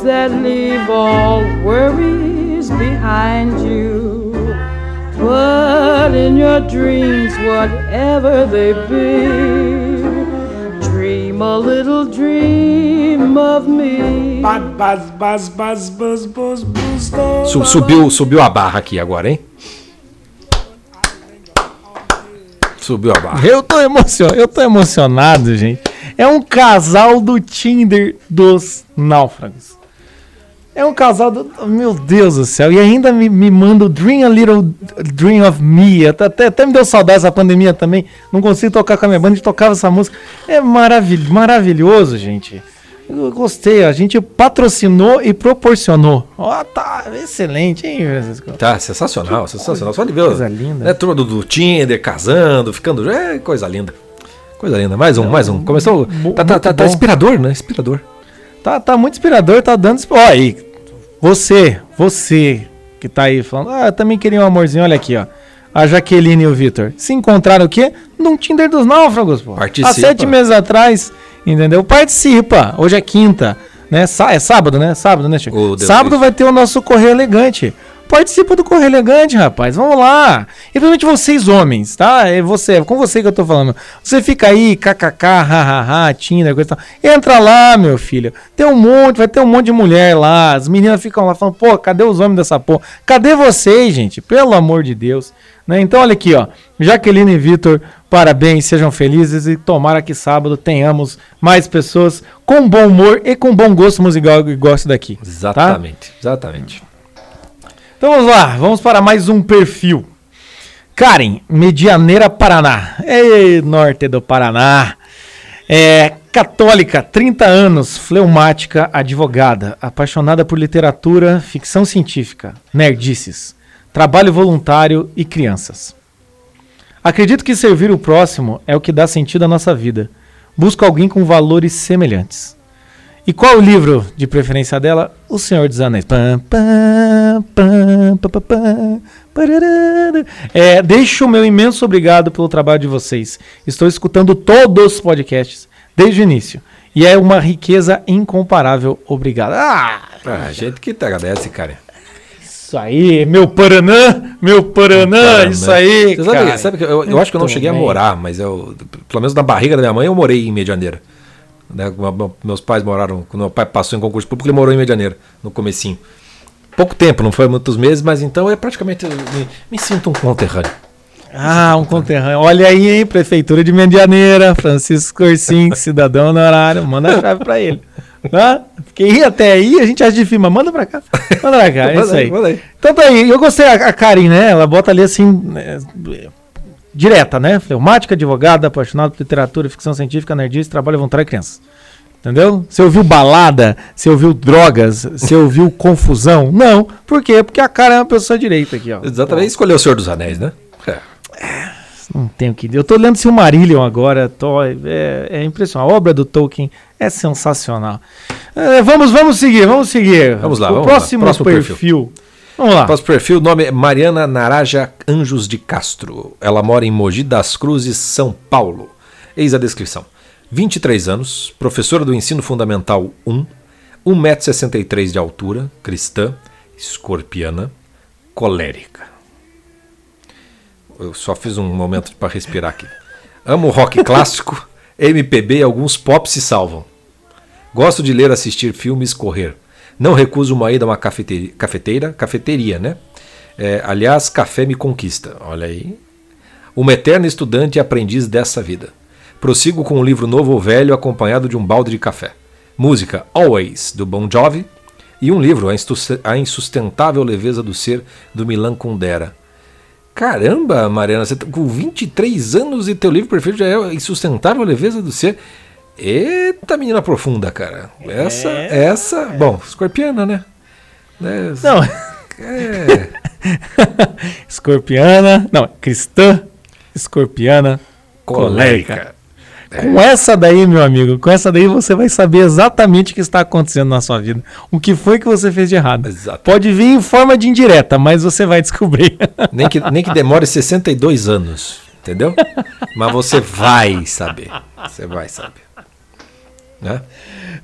[SPEAKER 12] That leave all worries behind you. But in your dreams, whatever they be, dream a little dream of me.
[SPEAKER 13] Buzz, buzz, buzz, buzz, buzz, buzz, buzz.
[SPEAKER 2] Su- subiu, subiu a barra aqui agora, hein? Subiu a barra.
[SPEAKER 1] Eu tô, emocion... eu tô emocionado, gente. É um casal do Tinder dos náufragos. É um casal do. Meu Deus do céu. E ainda me, me manda o Dream a Little Dream of Me. Até, até, me deu saudade essa pandemia também. Não consigo tocar com a minha banda. A gente tocava essa música. É maravil... maravilhoso, gente. Eu gostei. A gente patrocinou e proporcionou. Ó, tá excelente, hein, Francisco?
[SPEAKER 2] Tá, sensacional, sensacional. Só de ver.
[SPEAKER 1] coisa linda.
[SPEAKER 2] Né, turma do, do Tinder, casando, ficando. É coisa linda. Coisa linda. Mais um, mais um. Começou. Tá, tá, tá, tá inspirador, né? Inspirador.
[SPEAKER 1] Tá, tá muito inspirador, tá dando. Ó, aí, você, você que tá aí falando, ah, eu também queria um amorzinho, olha aqui, ó. A Jaqueline e o Vitor se encontraram o quê? Num Tinder dos náufragos, pô.
[SPEAKER 2] Participa.
[SPEAKER 1] Há sete meses atrás, entendeu? Participa. Hoje é quinta, né? Sá- é sábado, né? Sábado, né, Chico?
[SPEAKER 2] Deus
[SPEAKER 1] Sábado
[SPEAKER 2] Deus.
[SPEAKER 1] vai ter o nosso Correio Elegante. Participa do Correio Elegante, rapaz. Vamos lá. E principalmente vocês, homens, tá? É você, é com você que eu tô falando. Você fica aí, kkk, hahaha, Tinder, coisa tal. Entra lá, meu filho. Tem um monte, vai ter um monte de mulher lá. As meninas ficam lá falando, pô, cadê os homens dessa porra? Cadê vocês, gente? Pelo amor de Deus. Né? Então, olha aqui, ó. Jaqueline e Vitor, parabéns, sejam felizes e tomara que sábado tenhamos mais pessoas com bom humor e com bom gosto musical igual esse daqui. tá?
[SPEAKER 2] Exatamente, exatamente.
[SPEAKER 1] Então vamos lá, vamos para mais um perfil. Karen, Medianeira, Paraná. Ei, norte do Paraná. É, católica, 30 anos, fleumática, advogada, apaixonada por literatura, ficção científica, nerdices, trabalho voluntário e crianças. Acredito que servir o próximo é o que dá sentido à nossa vida. Busco alguém com valores semelhantes. E qual o livro de preferência dela? O Senhor dos Anéis. Pam, pam, pam, pam, pam, pam, pararara. É, deixo o meu imenso obrigado pelo trabalho de vocês. Estou escutando todos os podcasts desde o início. E é uma riqueza incomparável. Obrigado. Ah,
[SPEAKER 2] Ah, gente que te agradece, cara.
[SPEAKER 1] isso aí, meu Paranã, meu Paranã,
[SPEAKER 2] Paraná.
[SPEAKER 1] isso aí,
[SPEAKER 2] Você sabe,
[SPEAKER 1] cara.
[SPEAKER 2] sabe que eu, eu acho que eu não cheguei
[SPEAKER 1] bem.
[SPEAKER 2] a morar, mas eu, pelo menos na barriga da minha mãe, eu morei em Medianeira. Né, meu- meu- meus pais moraram, quando meu pai passou em concurso público, ele morou em Medianeira, no comecinho. Pouco tempo, não foi muitos meses, mas então é praticamente, me, me sinto um conterrâneo.
[SPEAKER 1] Ah, um conterrâneo. Olha aí, hein? Prefeitura de Medianeira, Francisco Corsim, cidadão honorário. Manda a chave pra ele. Porque ir até aí, a gente acha difícil, mas manda pra cá. Manda pra cá, é isso
[SPEAKER 2] aí.
[SPEAKER 1] Então tá aí. Eu gostei, a, a Karen, né? Ela bota ali assim, né, direta, né? Fleumática, advogada, apaixonada por literatura, ficção científica, nerdista, trabalho voluntário e crianças. Entendeu? Você ouviu balada? Você ouviu drogas? Você ouviu confusão? Não. Por quê? Porque a cara é uma pessoa direita aqui, ó.
[SPEAKER 2] Exatamente, escolheu o Senhor dos Anéis, né? É.
[SPEAKER 1] Não tenho que Eu tô lendo Silmarillion agora. Tô, é, é impressionante. A obra do Tolkien é sensacional. É, vamos, vamos seguir, vamos seguir.
[SPEAKER 2] Vamos lá,
[SPEAKER 1] O
[SPEAKER 2] vamos lá.
[SPEAKER 1] próximo,
[SPEAKER 2] Próximo
[SPEAKER 1] perfil.
[SPEAKER 2] perfil.
[SPEAKER 1] Vamos lá.
[SPEAKER 2] Próximo perfil, nome é Mariana Naraja Anjos de Castro. Ela mora em Mogi das Cruzes, São Paulo. Eis a descrição. 23 anos, professora do ensino fundamental 1, 1,63m de altura, cristã, escorpiana, colérica. Eu só fiz um momento para respirar aqui. Amo rock clássico, MPB e alguns pop se salvam. Gosto de ler, assistir filmes, correr. Não recuso uma ida a uma cafeteria, cafeteira, cafeteria, né? É, aliás, café me conquista. Olha aí. Uma eterna estudante e aprendiz dessa vida. Prossigo com um livro novo ou velho acompanhado de um balde de café. Música Always, do Bon Jovi. E um livro, A Insustentável Leveza do Ser, do Milan Kundera. Caramba, Mariana, você tá com 23 anos e teu livro perfeito já é A Insustentável Leveza do Ser. Eita, menina profunda, cara. Essa, essa. Bom, escorpiana, né? né?
[SPEAKER 1] Não.
[SPEAKER 2] É.
[SPEAKER 1] Escorpiana. Não, cristã, escorpiana, colérica.
[SPEAKER 2] Colérica.
[SPEAKER 1] Com essa daí, meu amigo, com essa daí você vai saber exatamente o que está acontecendo na sua vida. O que foi que você fez de errado.
[SPEAKER 2] Exato.
[SPEAKER 1] Pode vir em forma de indireta, mas você vai descobrir.
[SPEAKER 2] Nem que, nem que demore 62 anos, entendeu? Mas você vai saber. Você vai saber. Né?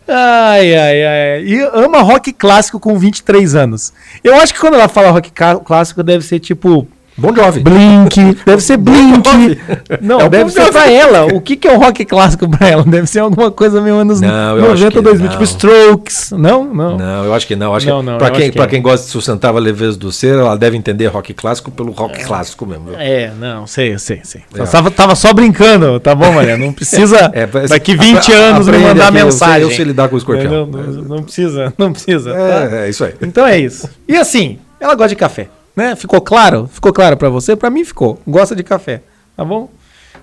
[SPEAKER 1] Ai, ai, ai. E ama rock clássico com 23 anos. Eu acho que quando ela fala rock clássico, deve ser tipo.
[SPEAKER 2] Bom Jovi.
[SPEAKER 1] Blink, deve ser Blink. Não,
[SPEAKER 2] É
[SPEAKER 1] deve
[SPEAKER 2] Bon
[SPEAKER 1] ser pra ela. O que, que é o rock clássico pra ela? Deve ser alguma coisa meio anos
[SPEAKER 2] Não, eu acho
[SPEAKER 1] 90,
[SPEAKER 2] que
[SPEAKER 1] 2000,
[SPEAKER 2] não.
[SPEAKER 1] tipo Strokes. Não, não.
[SPEAKER 2] Não, eu acho que não. Acho
[SPEAKER 1] Não,
[SPEAKER 2] que
[SPEAKER 1] não,
[SPEAKER 2] pra
[SPEAKER 1] eu
[SPEAKER 2] quem,
[SPEAKER 1] que
[SPEAKER 2] pra
[SPEAKER 1] é.
[SPEAKER 2] quem gosta de sustentável leveza do ser, ela deve entender rock clássico pelo rock clássico mesmo. viu?
[SPEAKER 1] É, não, sei, sei, sei.
[SPEAKER 2] É.
[SPEAKER 1] Tava, tava só brincando, tá bom, Maria? Não precisa
[SPEAKER 2] É,
[SPEAKER 1] daqui 20
[SPEAKER 2] apre-
[SPEAKER 1] anos me mandar
[SPEAKER 2] aqui, eu sei-
[SPEAKER 1] mensagem.
[SPEAKER 2] eu sei lidar com o escorpião.
[SPEAKER 1] Não, não, precisa, não precisa. tá?
[SPEAKER 2] É, é isso aí.
[SPEAKER 1] Então é isso. E assim, ela gosta de café, né? Ficou claro? Ficou claro pra você? Pra mim ficou. Gosta de café, tá bom?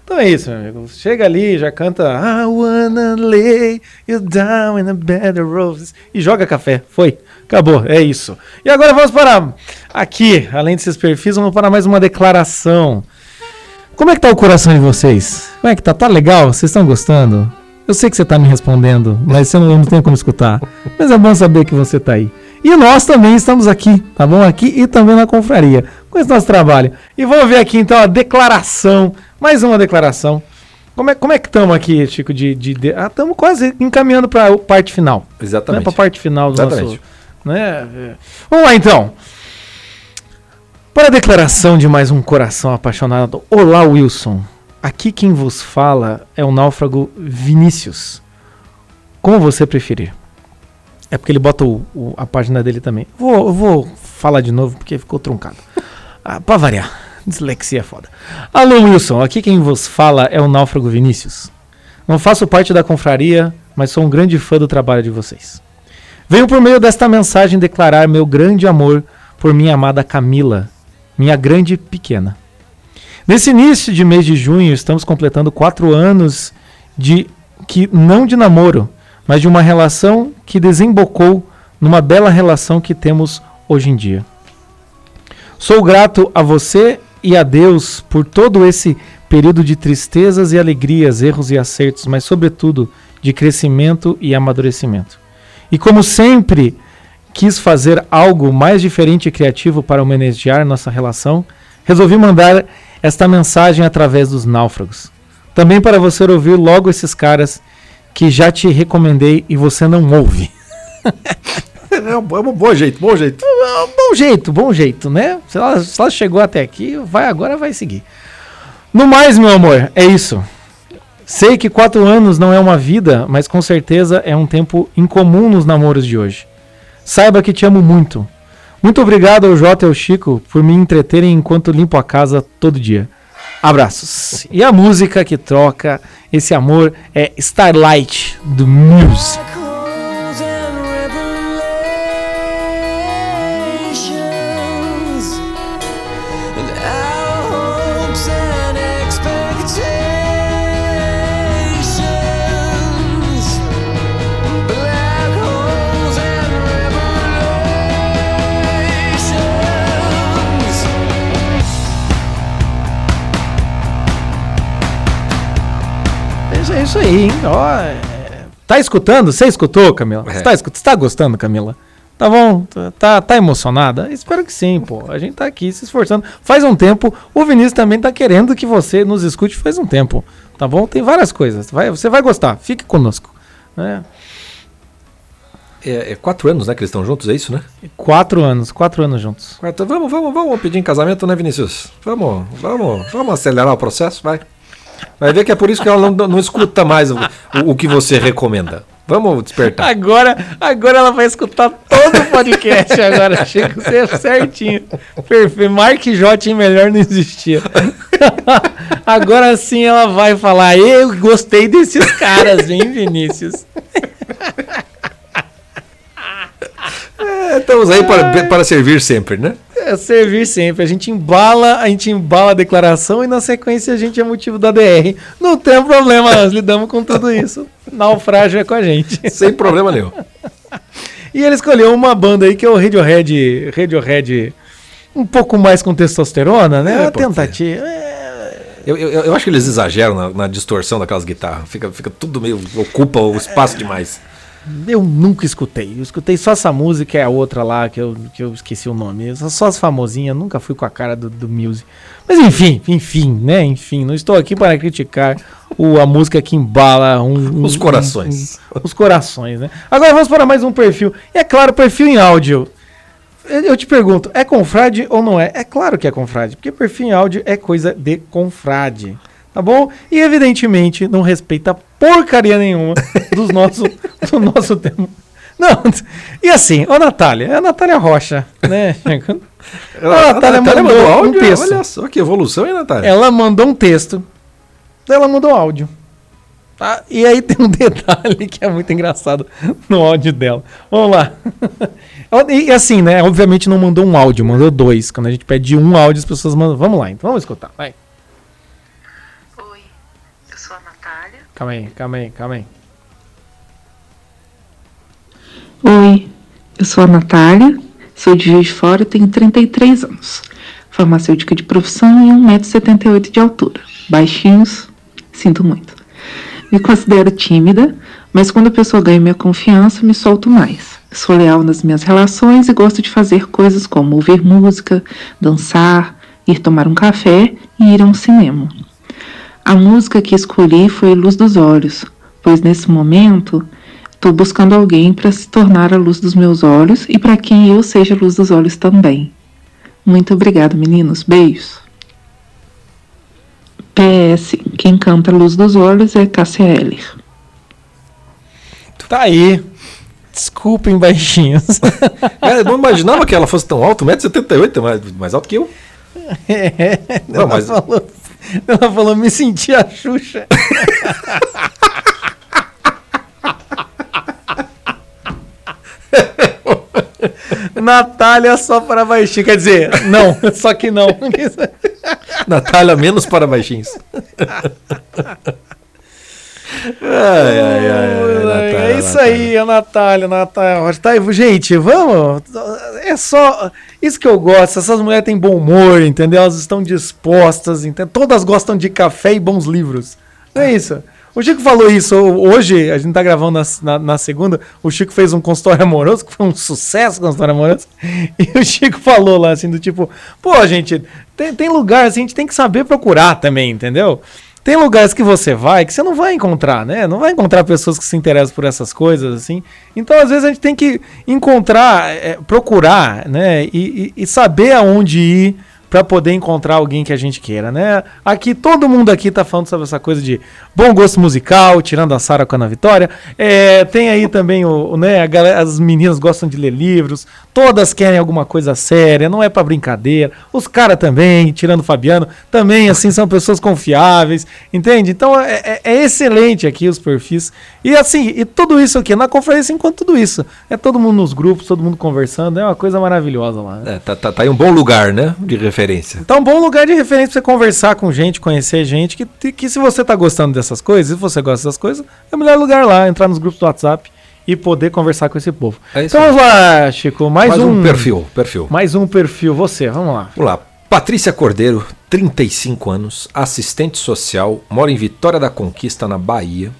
[SPEAKER 1] Então é isso, meu amigo. Chega ali, já canta I wanna lay you down in a bed of roses e joga café. Foi. Acabou. É isso. E agora vamos para aqui, além desses perfis, vamos para mais uma declaração. Como é que tá o coração de vocês? Como é que tá? Tá legal? Vocês estão gostando? Eu sei que você tá me respondendo, mas você não, não tem como escutar. Mas é bom saber que você tá aí. E nós também estamos aqui, tá bom? Aqui e também na confraria, com esse nosso trabalho. E vamos ver aqui então a declaração, mais uma declaração. Como é, como é que estamos aqui, Chico? De, de, de- ah, estamos quase encaminhando para a parte final.
[SPEAKER 2] Exatamente.
[SPEAKER 1] Para a parte final do
[SPEAKER 2] Exatamente.
[SPEAKER 1] nosso. Né? Vamos lá então. Para a declaração de mais um coração apaixonado. Olá, Wilson. Aqui quem vos fala é o náufrago Vinícius. Como você preferir. É porque ele bota o- o- a página dele também. Vou, vou falar de novo porque ficou truncado. Ah, pra variar. Dislexia é foda. Alô, Wilson. Aqui quem vos fala é o náufrago Vinícius. Não faço parte da confraria, mas sou um grande fã do trabalho de vocês. Venho por meio desta mensagem declarar meu grande amor por minha amada Camila, minha grande pequena. Nesse início de mês de junho, estamos completando quatro anos de que não de namoro, mas de uma relação que desembocou numa bela relação que temos hoje em dia. Sou grato a você e a Deus por todo esse período de tristezas e alegrias, erros e acertos, mas sobretudo de crescimento e amadurecimento. E como sempre quis fazer algo mais diferente e criativo para homenagear nossa relação, resolvi mandar esta mensagem através dos náufragos. Também para você ouvir logo esses caras que já te recomendei e você não ouve.
[SPEAKER 2] É um, é um bom jeito, bom jeito.
[SPEAKER 1] Bom jeito, bom jeito, né? Se ela, se ela chegou até aqui, vai agora vai seguir. No mais, meu amor, é isso. Sei que quatro anos não é uma vida, mas com certeza é um tempo incomum nos namoros de hoje. Saiba que te amo muito. Muito obrigado ao Jota e ao Chico por me entreterem enquanto limpo a casa todo dia. Abraços. E a música que troca esse amor é Starlight do Muse. Ó, é- Tá escutando? Você escutou, Camila?
[SPEAKER 2] É.
[SPEAKER 1] Você tá, escu- você tá gostando, Camila? Tá bom? Tá- Tá, tá emocionada? Espero que sim, pô. A gente tá aqui se esforçando. Faz um tempo. O Vinícius também tá querendo que você nos escute faz um tempo. Tá bom? Tem várias coisas. Vai, você vai gostar. Fique conosco. né?
[SPEAKER 2] É, é quatro anos, né, que eles estão juntos, é isso, né?
[SPEAKER 1] Quatro anos. Quatro anos juntos.
[SPEAKER 2] Quatro, vamos, vamos, vamos pedir em casamento, né, Vinícius? Vamos, vamos, vamos acelerar o processo, vai. Vai ver que é por isso que ela não, não escuta mais o, o, que você recomenda. Vamos despertar.
[SPEAKER 1] Agora, agora ela vai escutar todo o podcast agora. Chico, você é certinho. Perfeito. Mark J melhor não existia. agora sim ela vai falar. Eu gostei desses caras, hein, Vinícius?
[SPEAKER 2] É, estamos aí para, para servir sempre, né?
[SPEAKER 1] É servir sempre. A gente embala, a gente embala a declaração e na sequência a gente é motivo da DR. Não tem problema, nós lidamos com tudo isso. Naufrágio é com a gente.
[SPEAKER 2] Sem problema nenhum.
[SPEAKER 1] E ele escolheu uma banda aí que é o Radiohead, Radiohead um pouco mais com testosterona, né?
[SPEAKER 2] É,
[SPEAKER 1] uma tentativa.
[SPEAKER 2] Eu, eu, eu acho que eles exageram na, na distorção daquelas guitarras. Fica, fica tudo meio. ocupa o espaço demais.
[SPEAKER 1] Eu nunca escutei. Eu escutei só essa música e a outra lá, que eu, que eu esqueci o nome. Só- Só as famosinhas, nunca fui com a cara do, do music. Mas enfim, enfim, né? Enfim, não estou aqui para criticar o, a música que embala um, um-
[SPEAKER 2] Os corações.
[SPEAKER 1] um- os corações, né? Agora vamos para mais um perfil. E é claro, perfil em áudio. Eu te pergunto, é confrade ou não é? É claro que é confrade, porque perfil em áudio é coisa de confrade, tá bom? E evidentemente não respeita porcaria nenhuma dos nosso, do nosso tema. Não, e assim, ô Natália, é a Natália Rocha, né? A Natália mandou um texto.
[SPEAKER 2] Olha só que evolução, hein, Natália?
[SPEAKER 1] Ela mandou um texto, ela mandou áudio. Tá? E aí tem um detalhe que é muito engraçado no áudio dela. Vamos lá. E assim, né? Obviamente não mandou um áudio, mandou dois. Quando a gente pede um áudio, as pessoas mandam. Vamos lá, então vamos escutar. Vai.
[SPEAKER 3] Oi, eu sou a Natália.
[SPEAKER 1] Calma aí, calma aí, calma aí.
[SPEAKER 3] Oi, eu sou a Natália, sou de Juiz de Fora e tenho 33 anos. Farmacêutica de profissão e 1,78m de altura. Baixinhos, sinto muito. Me considero tímida, mas quando a pessoa ganha minha confiança, me solto mais. Sou leal nas minhas relações e gosto de fazer coisas como ouvir música, dançar, ir tomar um café e ir a um cinema. A música que escolhi foi Luz dos Olhos, pois nesse momento estou buscando alguém para se tornar a luz dos meus olhos e para quem eu seja a luz dos olhos também. Muito obrigada, meninos. Beijos. PS, quem canta a luz dos olhos é Cássia Eller.
[SPEAKER 1] Tá aí. Desculpem, baixinhos.
[SPEAKER 2] Cara, eu não imaginava que ela fosse tão alta, 1,78m, é mais, mais alto que eu.
[SPEAKER 1] É,
[SPEAKER 2] Não, mas-
[SPEAKER 1] falou, ela falou, me senti a Xuxa. Natália só para baixinho. Quer dizer, não, só que não.
[SPEAKER 2] Natália menos para baixinhos. Ai, ai, ai,
[SPEAKER 1] é isso aí, a Natália, Natália. Tá gente, vamos. É só. Isso que eu gosto. Essas mulheres têm bom humor, entendeu? Elas estão dispostas, entendeu? Todas gostam de café e bons livros. Não é isso? O Chico falou isso hoje, a gente tá gravando na, na, na segunda. O Chico fez um consultório amoroso, que foi um sucesso o consultório amoroso. E o Chico falou lá assim: do tipo, pô, gente, tem, tem lugar assim, a gente tem que saber procurar também, entendeu? Tem lugares que você vai que você não vai encontrar, né? Não vai encontrar pessoas que se interessam por essas coisas, assim. Então, às vezes, a gente tem que encontrar, é, procurar, né? E, e- e saber aonde ir para poder encontrar alguém que a gente queira, né? Aqui, todo mundo aqui tá falando sobre essa coisa de bom gosto musical, tirando a Sara com a Ana Vitória. É, tem aí também o, o, né? galera- as meninas gostam de ler livros, todas querem alguma coisa séria, não é para brincadeira. Os caras também, tirando o Fabiano, também, assim, são pessoas confiáveis, entende? Então é, é- é excelente aqui os perfis. E assim, e tudo isso aqui, na conferência, enquanto tudo isso. É todo mundo nos grupos, todo mundo conversando, é uma coisa maravilhosa lá. né?
[SPEAKER 2] É, tá, tá, tá um bom lugar, né? De referência.
[SPEAKER 1] Então, bom lugar de referência pra você conversar com gente, conhecer gente, que, que se você tá gostando dessas coisas, se você gosta dessas coisas, é o melhor lugar lá, entrar nos grupos do WhatsApp e poder conversar com esse povo.
[SPEAKER 2] É
[SPEAKER 1] então vamos lá, Chico, mais,
[SPEAKER 2] Mais
[SPEAKER 1] um,
[SPEAKER 2] um perfil, perfil.
[SPEAKER 1] Mais um perfil, você, vamos lá.
[SPEAKER 2] Vamos lá. Patrícia Cordeiro, 35 anos, assistente social, mora em Vitória da Conquista, na Bahia.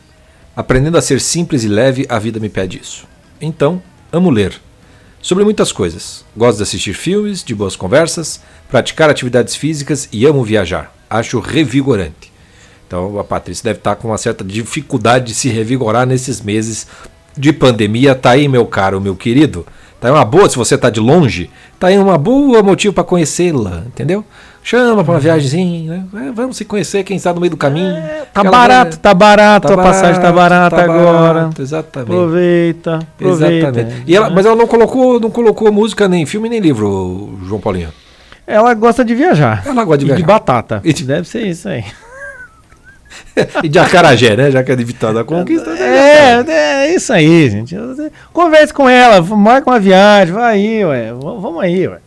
[SPEAKER 2] Aprendendo a ser simples e leve, a vida me pede isso. Então, amo ler. Sobre muitas coisas. Gosto de assistir filmes, de boas conversas, praticar atividades físicas e amo viajar. Acho revigorante. Então a Patrícia deve estar com uma certa dificuldade de se revigorar nesses meses de pandemia. Tá aí, meu caro, meu querido. Tá aí uma boa, se você tá de longe, tá aí uma boa motivo para conhecê-la, entendeu? Chama para uma viagemzinha, né? É, Vamos se conhecer, quem sabe no meio do caminho.
[SPEAKER 1] Tá
[SPEAKER 2] Aquela
[SPEAKER 1] barato, tá barato,
[SPEAKER 2] Tá
[SPEAKER 1] a passagem tá
[SPEAKER 2] barato,
[SPEAKER 1] barata
[SPEAKER 2] tá
[SPEAKER 1] agora.
[SPEAKER 2] barato, exatamente.
[SPEAKER 1] Aproveita, aproveita.
[SPEAKER 2] Exatamente. E ela, mas ela não colocou, não colocou música, nem filme, nem livro, João Paulinho.
[SPEAKER 1] Ela gosta de viajar.
[SPEAKER 2] Ela gosta de
[SPEAKER 1] e
[SPEAKER 2] viajar.
[SPEAKER 1] de batata. Deve ser isso aí.
[SPEAKER 2] E de Acarajé, né? Já que é de Vitória da Conquista.
[SPEAKER 1] É, é isso aí, gente. Converse com ela, marca uma viagem, vai aí, ué. Vamos aí, ué.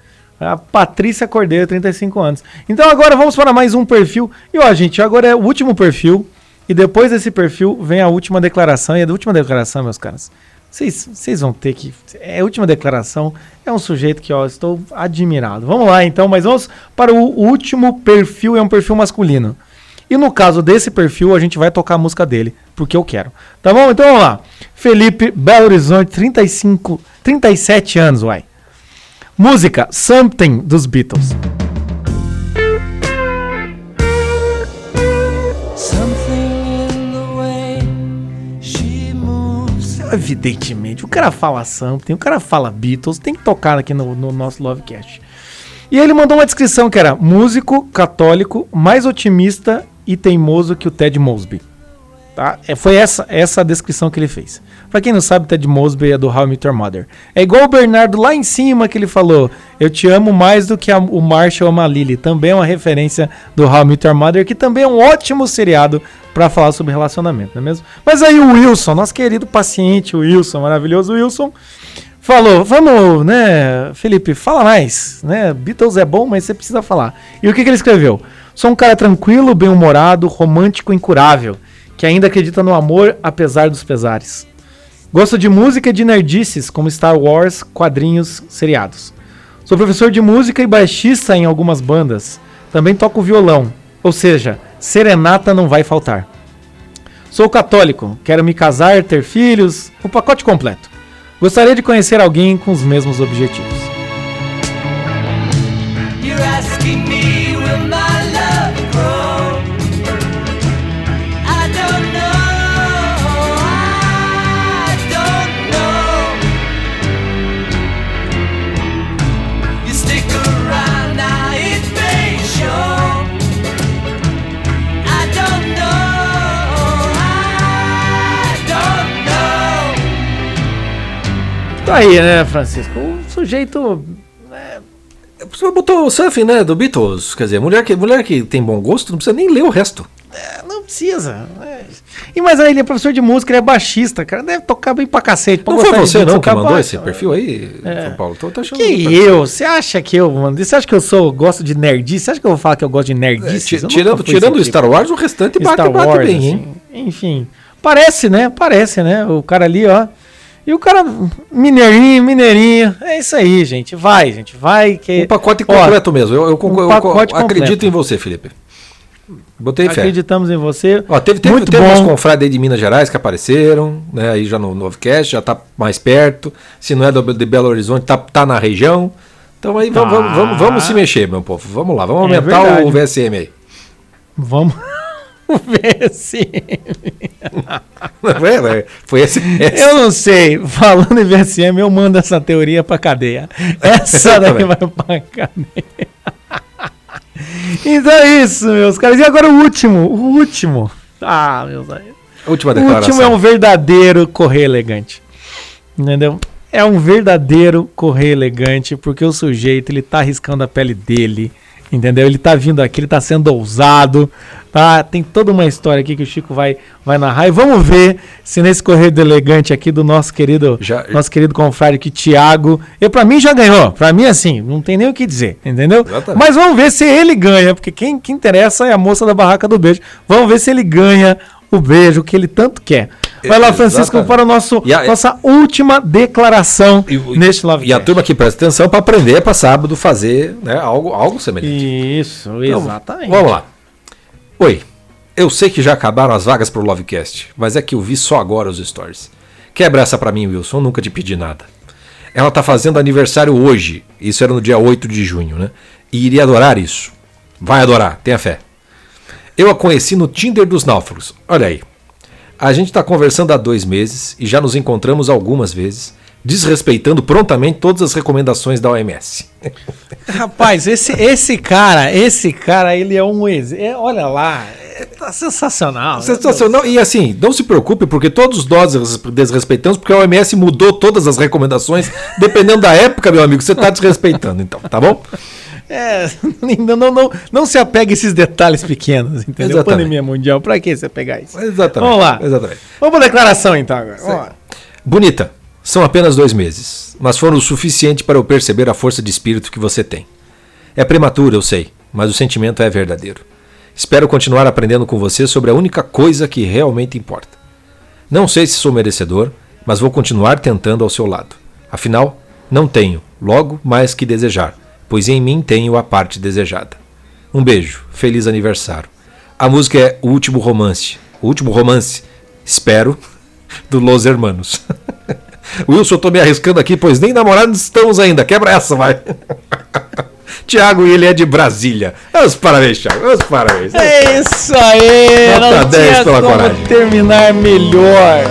[SPEAKER 1] A Patrícia Cordeiro, 35 anos. Então agora vamos para mais um perfil. E ó, gente, agora é o último perfil. E depois desse perfil vem a última declaração. E a última declaração, meus caras, Vocês vocês vão ter que. É a última declaração. É um sujeito que, ó, estou admirado. Vamos lá, então, mas vamos para o último perfil, é um perfil masculino. E no caso desse perfil, a gente vai tocar a música dele, porque eu quero. Tá bom? Então vamos lá. Felipe Belo Horizonte, 35, 37 anos, uai. Música Something dos Beatles. Evidentemente, o cara fala Something, o cara fala Beatles, tem que tocar aqui no, no nosso Lovecast. E ele mandou uma descrição que era músico, católico, mais otimista e teimoso que o Ted Mosby. Tá? É, foi essa, essa descrição que ele fez. Pra quem não sabe, Ted Mosby é do How I Met Your Mother. É igual o Bernardo lá em cima que ele falou: Eu te amo mais do que a- o Marshall ama a Lily. Também é uma referência do How I Met Your Mother, que também é um ótimo seriado pra falar sobre relacionamento, não é mesmo? Mas aí o Wilson, nosso querido paciente Wilson, maravilhoso Wilson, falou: Vamos, né, Felipe, fala mais. Né? Beatles é bom, mas você precisa falar. E o que, que ele escreveu? Sou um cara tranquilo, bem-humorado, romântico, incurável, que ainda acredita no amor apesar dos pesares. Gosto de música e de nerdices, como Star Wars, quadrinhos, seriados. Sou professor de música e baixista em algumas bandas. Também toco violão, ou seja, serenata não vai faltar. Sou católico, quero me casar, ter filhos, o pacote completo. Gostaria de conhecer alguém com os mesmos objetivos.
[SPEAKER 6] You're asking me,
[SPEAKER 1] Tá aí, né, Francisco? O sujeito.
[SPEAKER 2] Você botou o surfing, né, do Beatles. Quer dizer, mulher que, mulher que tem bom gosto não precisa nem ler o resto.
[SPEAKER 1] Não precisa. é. E mas aí ele é professor de música, ele é baixista, cara. Deve tocar bem pra cacete. pra
[SPEAKER 2] Não foi você não que mandou
[SPEAKER 1] baixo.
[SPEAKER 2] esse perfil aí,
[SPEAKER 1] É.
[SPEAKER 2] São Paulo? Tô, tô achando
[SPEAKER 1] Que eu? Você acha que eu, mano? Você acha que eu sou, gosto de nerdice? Você acha que eu vou falar que eu gosto de nerdice?
[SPEAKER 2] É, ti- tirando tirando o Star Wars, o restante bate, bate bem, hein?
[SPEAKER 1] assim. Enfim. Parece, né? Parece, né? O cara ali, ó. E o cara, mineirinho, mineirinho. É isso aí, gente. Vai, gente. Vai. Que...
[SPEAKER 2] Um pacote
[SPEAKER 1] Ó,
[SPEAKER 2] completo mesmo. Eu, eu,
[SPEAKER 1] um
[SPEAKER 2] eu acredito
[SPEAKER 1] completo.
[SPEAKER 2] em você, Felipe. Botei fé.
[SPEAKER 1] Acreditamos em você.
[SPEAKER 2] Ó, teve teve,
[SPEAKER 1] Muito
[SPEAKER 2] teve uns
[SPEAKER 1] bom.
[SPEAKER 2] confrades aí de Minas Gerais que apareceram, né? Aí já no Novecast, já tá mais perto. Se não é do, de Belo Horizonte, tá, tá na região. Então aí vamos,
[SPEAKER 1] Tá.
[SPEAKER 2] vamos, vamos, vamos se mexer, meu povo. Vamos lá, vamos
[SPEAKER 1] É
[SPEAKER 2] aumentar o
[SPEAKER 1] verdade.
[SPEAKER 2] VSM aí.
[SPEAKER 1] Vamos ver se.
[SPEAKER 2] Foi, foi- foi esse, esse.
[SPEAKER 1] Eu não sei. Falando em VSM, eu mando essa teoria pra cadeia. Essa daí vai pra cadeia. Então é isso, meus caras. E agora o último. O último. Ah, meus amigos.
[SPEAKER 2] Última
[SPEAKER 1] O
[SPEAKER 2] declaração.
[SPEAKER 1] último é um verdadeiro correio elegante. Entendeu? É um verdadeiro correio elegante, porque o sujeito, ele tá arriscando a pele dele. Entendeu? Ele tá vindo aqui, ele tá sendo ousado. Tá? Tem toda uma história aqui que o Chico vai, vai narrar. E vamos ver se nesse correio elegante aqui do nosso querido, nosso querido confrade aqui, Tiago. E pra mim já ganhou. Pra mim, assim, não tem nem o que dizer. Entendeu?
[SPEAKER 2] Exatamente.
[SPEAKER 1] Mas vamos ver se ele ganha, porque quem que interessa é a moça da barraca do beijo. Vamos ver se ele ganha o beijo que ele tanto quer. Vai lá, Francisco,
[SPEAKER 2] Exatamente.
[SPEAKER 1] para o nosso,
[SPEAKER 2] E a-
[SPEAKER 1] nossa última declaração neste Love
[SPEAKER 2] E a turma que presta atenção para aprender para sábado fazer né, algo, algo semelhante.
[SPEAKER 1] Isso,
[SPEAKER 2] Então,
[SPEAKER 1] exatamente.
[SPEAKER 2] Vamos lá. Oi, eu sei que já acabaram as vagas pro Lovecast, mas é que eu vi só agora os stories. Quebra essa pra mim, Wilson, nunca te pedi nada. Ela tá fazendo aniversário hoje, isso era no dia 8 de junho, né? E iria adorar isso. Vai adorar, tenha fé. Eu a conheci no Tinder dos Náufragos. Olha aí. A gente tá conversando há dois meses e já nos encontramos algumas vezes, desrespeitando prontamente todas as recomendações da OMS.
[SPEAKER 1] Rapaz, esse, esse cara, esse cara, ele é um ex. é, olha lá, é, tá sensacional.
[SPEAKER 2] Sensacional. E assim, não se preocupe, porque todos nós des- desrespeitamos, porque a OMS mudou todas as recomendações. Dependendo da época, meu amigo, você está desrespeitando, então, tá bom?
[SPEAKER 1] É, não, não, não, não se apegue a esses detalhes pequenos, entendeu?
[SPEAKER 2] Exatamente.
[SPEAKER 1] Pandemia mundial, pra que você pegar isso?
[SPEAKER 2] Exatamente.
[SPEAKER 1] Vamos lá.
[SPEAKER 2] Exatamente.
[SPEAKER 1] Vamos pra declaração então agora.
[SPEAKER 2] Bonita, são apenas dois meses, mas foram o suficiente para eu perceber a força de espírito que você tem. É prematuro, eu sei, mas o sentimento é verdadeiro. Espero continuar aprendendo com você sobre a única coisa que realmente importa. Não sei se sou merecedor, mas vou continuar tentando ao seu lado. Afinal, não tenho, logo, mais que desejar, pois em mim tenho a parte desejada. Um beijo, feliz aniversário. A música é O Último Romance. O Último Romance, espero, do Los Hermanos. Wilson, eu tô me arriscando aqui, pois nem namorados estamos ainda. Quebra essa, vai. Tiago, ele é de Brasília. Os parabéns, Tiago. Os parabéns.
[SPEAKER 1] É isso aí!
[SPEAKER 2] Nota
[SPEAKER 1] não
[SPEAKER 2] 10
[SPEAKER 1] tinha
[SPEAKER 2] pela
[SPEAKER 1] como
[SPEAKER 2] coragem.
[SPEAKER 1] terminar melhor.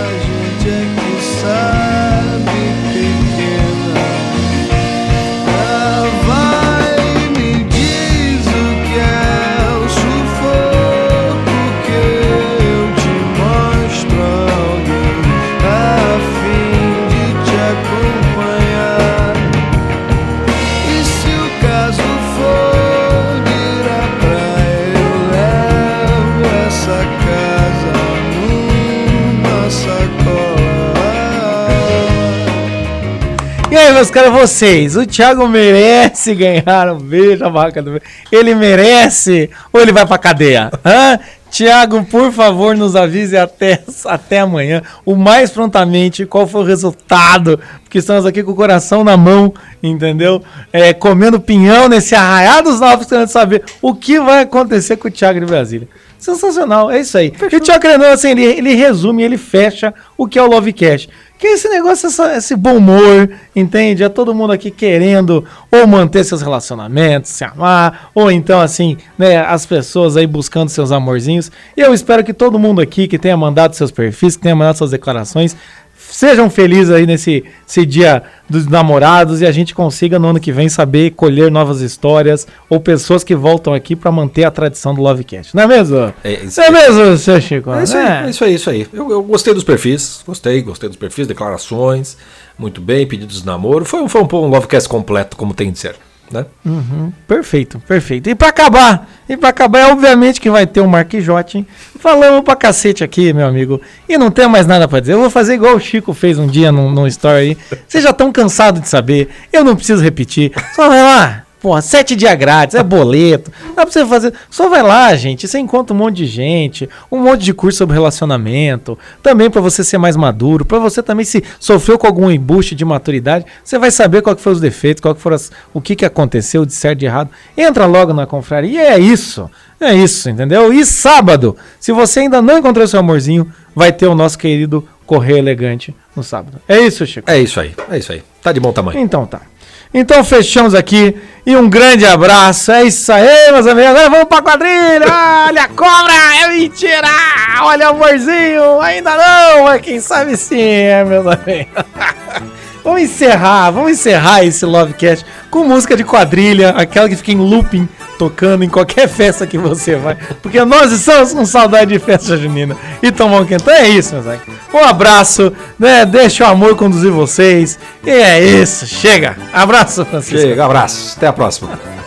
[SPEAKER 1] E aí, meus caras, vocês, o Thiago merece ganhar um beijo a barraca do Ele merece ou ele vai pra cadeia? Hã? Tiago, por favor, nos avise até, até amanhã, o mais prontamente, qual foi o resultado, porque estamos aqui com o coração na mão, entendeu? É, comendo pinhão nesse arraial dos novos, querendo saber o que vai acontecer com o Thiago de Brasília. Sensacional, é isso aí. E o Thiago Renan, assim, ele, ele resume, ele fecha o que é o Lovecast. Que é esse negócio, essa- esse bom humor, entende? É todo mundo aqui querendo ou manter seus relacionamentos, se amar, ou então, assim, né, as pessoas aí buscando seus amorzinhos. E eu espero que todo mundo aqui que tenha mandado seus perfis, que tenha mandado suas declarações, sejam felizes aí nesse esse dia dos namorados e a gente consiga no ano que vem saber colher novas histórias ou pessoas que voltam aqui para manter a tradição do Lovecast. Não é mesmo?
[SPEAKER 2] É, isso
[SPEAKER 1] não é
[SPEAKER 2] aí.
[SPEAKER 1] mesmo, seu Chico?
[SPEAKER 2] É isso aí,
[SPEAKER 1] É.
[SPEAKER 2] é isso aí, isso aí. Eu, eu gostei dos perfis, gostei, gostei dos perfis, declarações, muito bem, pedidos de namoro. Foi, um- foi um, um Lovecast completo, como tem de ser, né?
[SPEAKER 1] Uhum, perfeito, perfeito. E pra acabar, e pra acabar, é obviamente que vai ter um Marquijote. Falamos pra cacete aqui, meu amigo. E não tem mais nada pra dizer. Eu vou fazer igual o Chico fez um dia num, num story aí. Vocês já estão cansados de saber. Eu não preciso repetir. Só vai lá. Porra, sete dias grátis, é boleto. Dá pra você fazer. Só vai lá, gente. Você encontra um monte de gente, um monte de curso sobre relacionamento. Também pra você ser mais maduro, pra você também se sofreu com algum embuste de maturidade, você vai saber qual que foram os defeitos, qual que foram as- o que, que aconteceu de certo e de errado. Entra logo na confraria e é isso. É isso, entendeu? E sábado, se você ainda não encontrou seu amorzinho, vai ter o nosso querido Correio Elegante no sábado. É isso, Chico?
[SPEAKER 2] É isso aí, é isso aí. Tá de bom tamanho.
[SPEAKER 1] Então tá. Então fechamos aqui e um grande abraço. É isso aí, meus amigos. Agora vamos pra quadrilha. Olha a cobra, é mentira. Olha o amorzinho, ainda não, mas quem sabe sim, é, meus amigos. vamos encerrar, vamos encerrar esse Lovecast com música de quadrilha, aquela que fica em looping, tocando em qualquer festa que você vai. Porque nós estamos com saudade de festa junina e tomar um quentão. É isso, meus amigos. Um abraço, né? Deixa o amor conduzir vocês. E é isso, chega. Abraço, Francisco.
[SPEAKER 2] Chega, abraço. Até a próxima.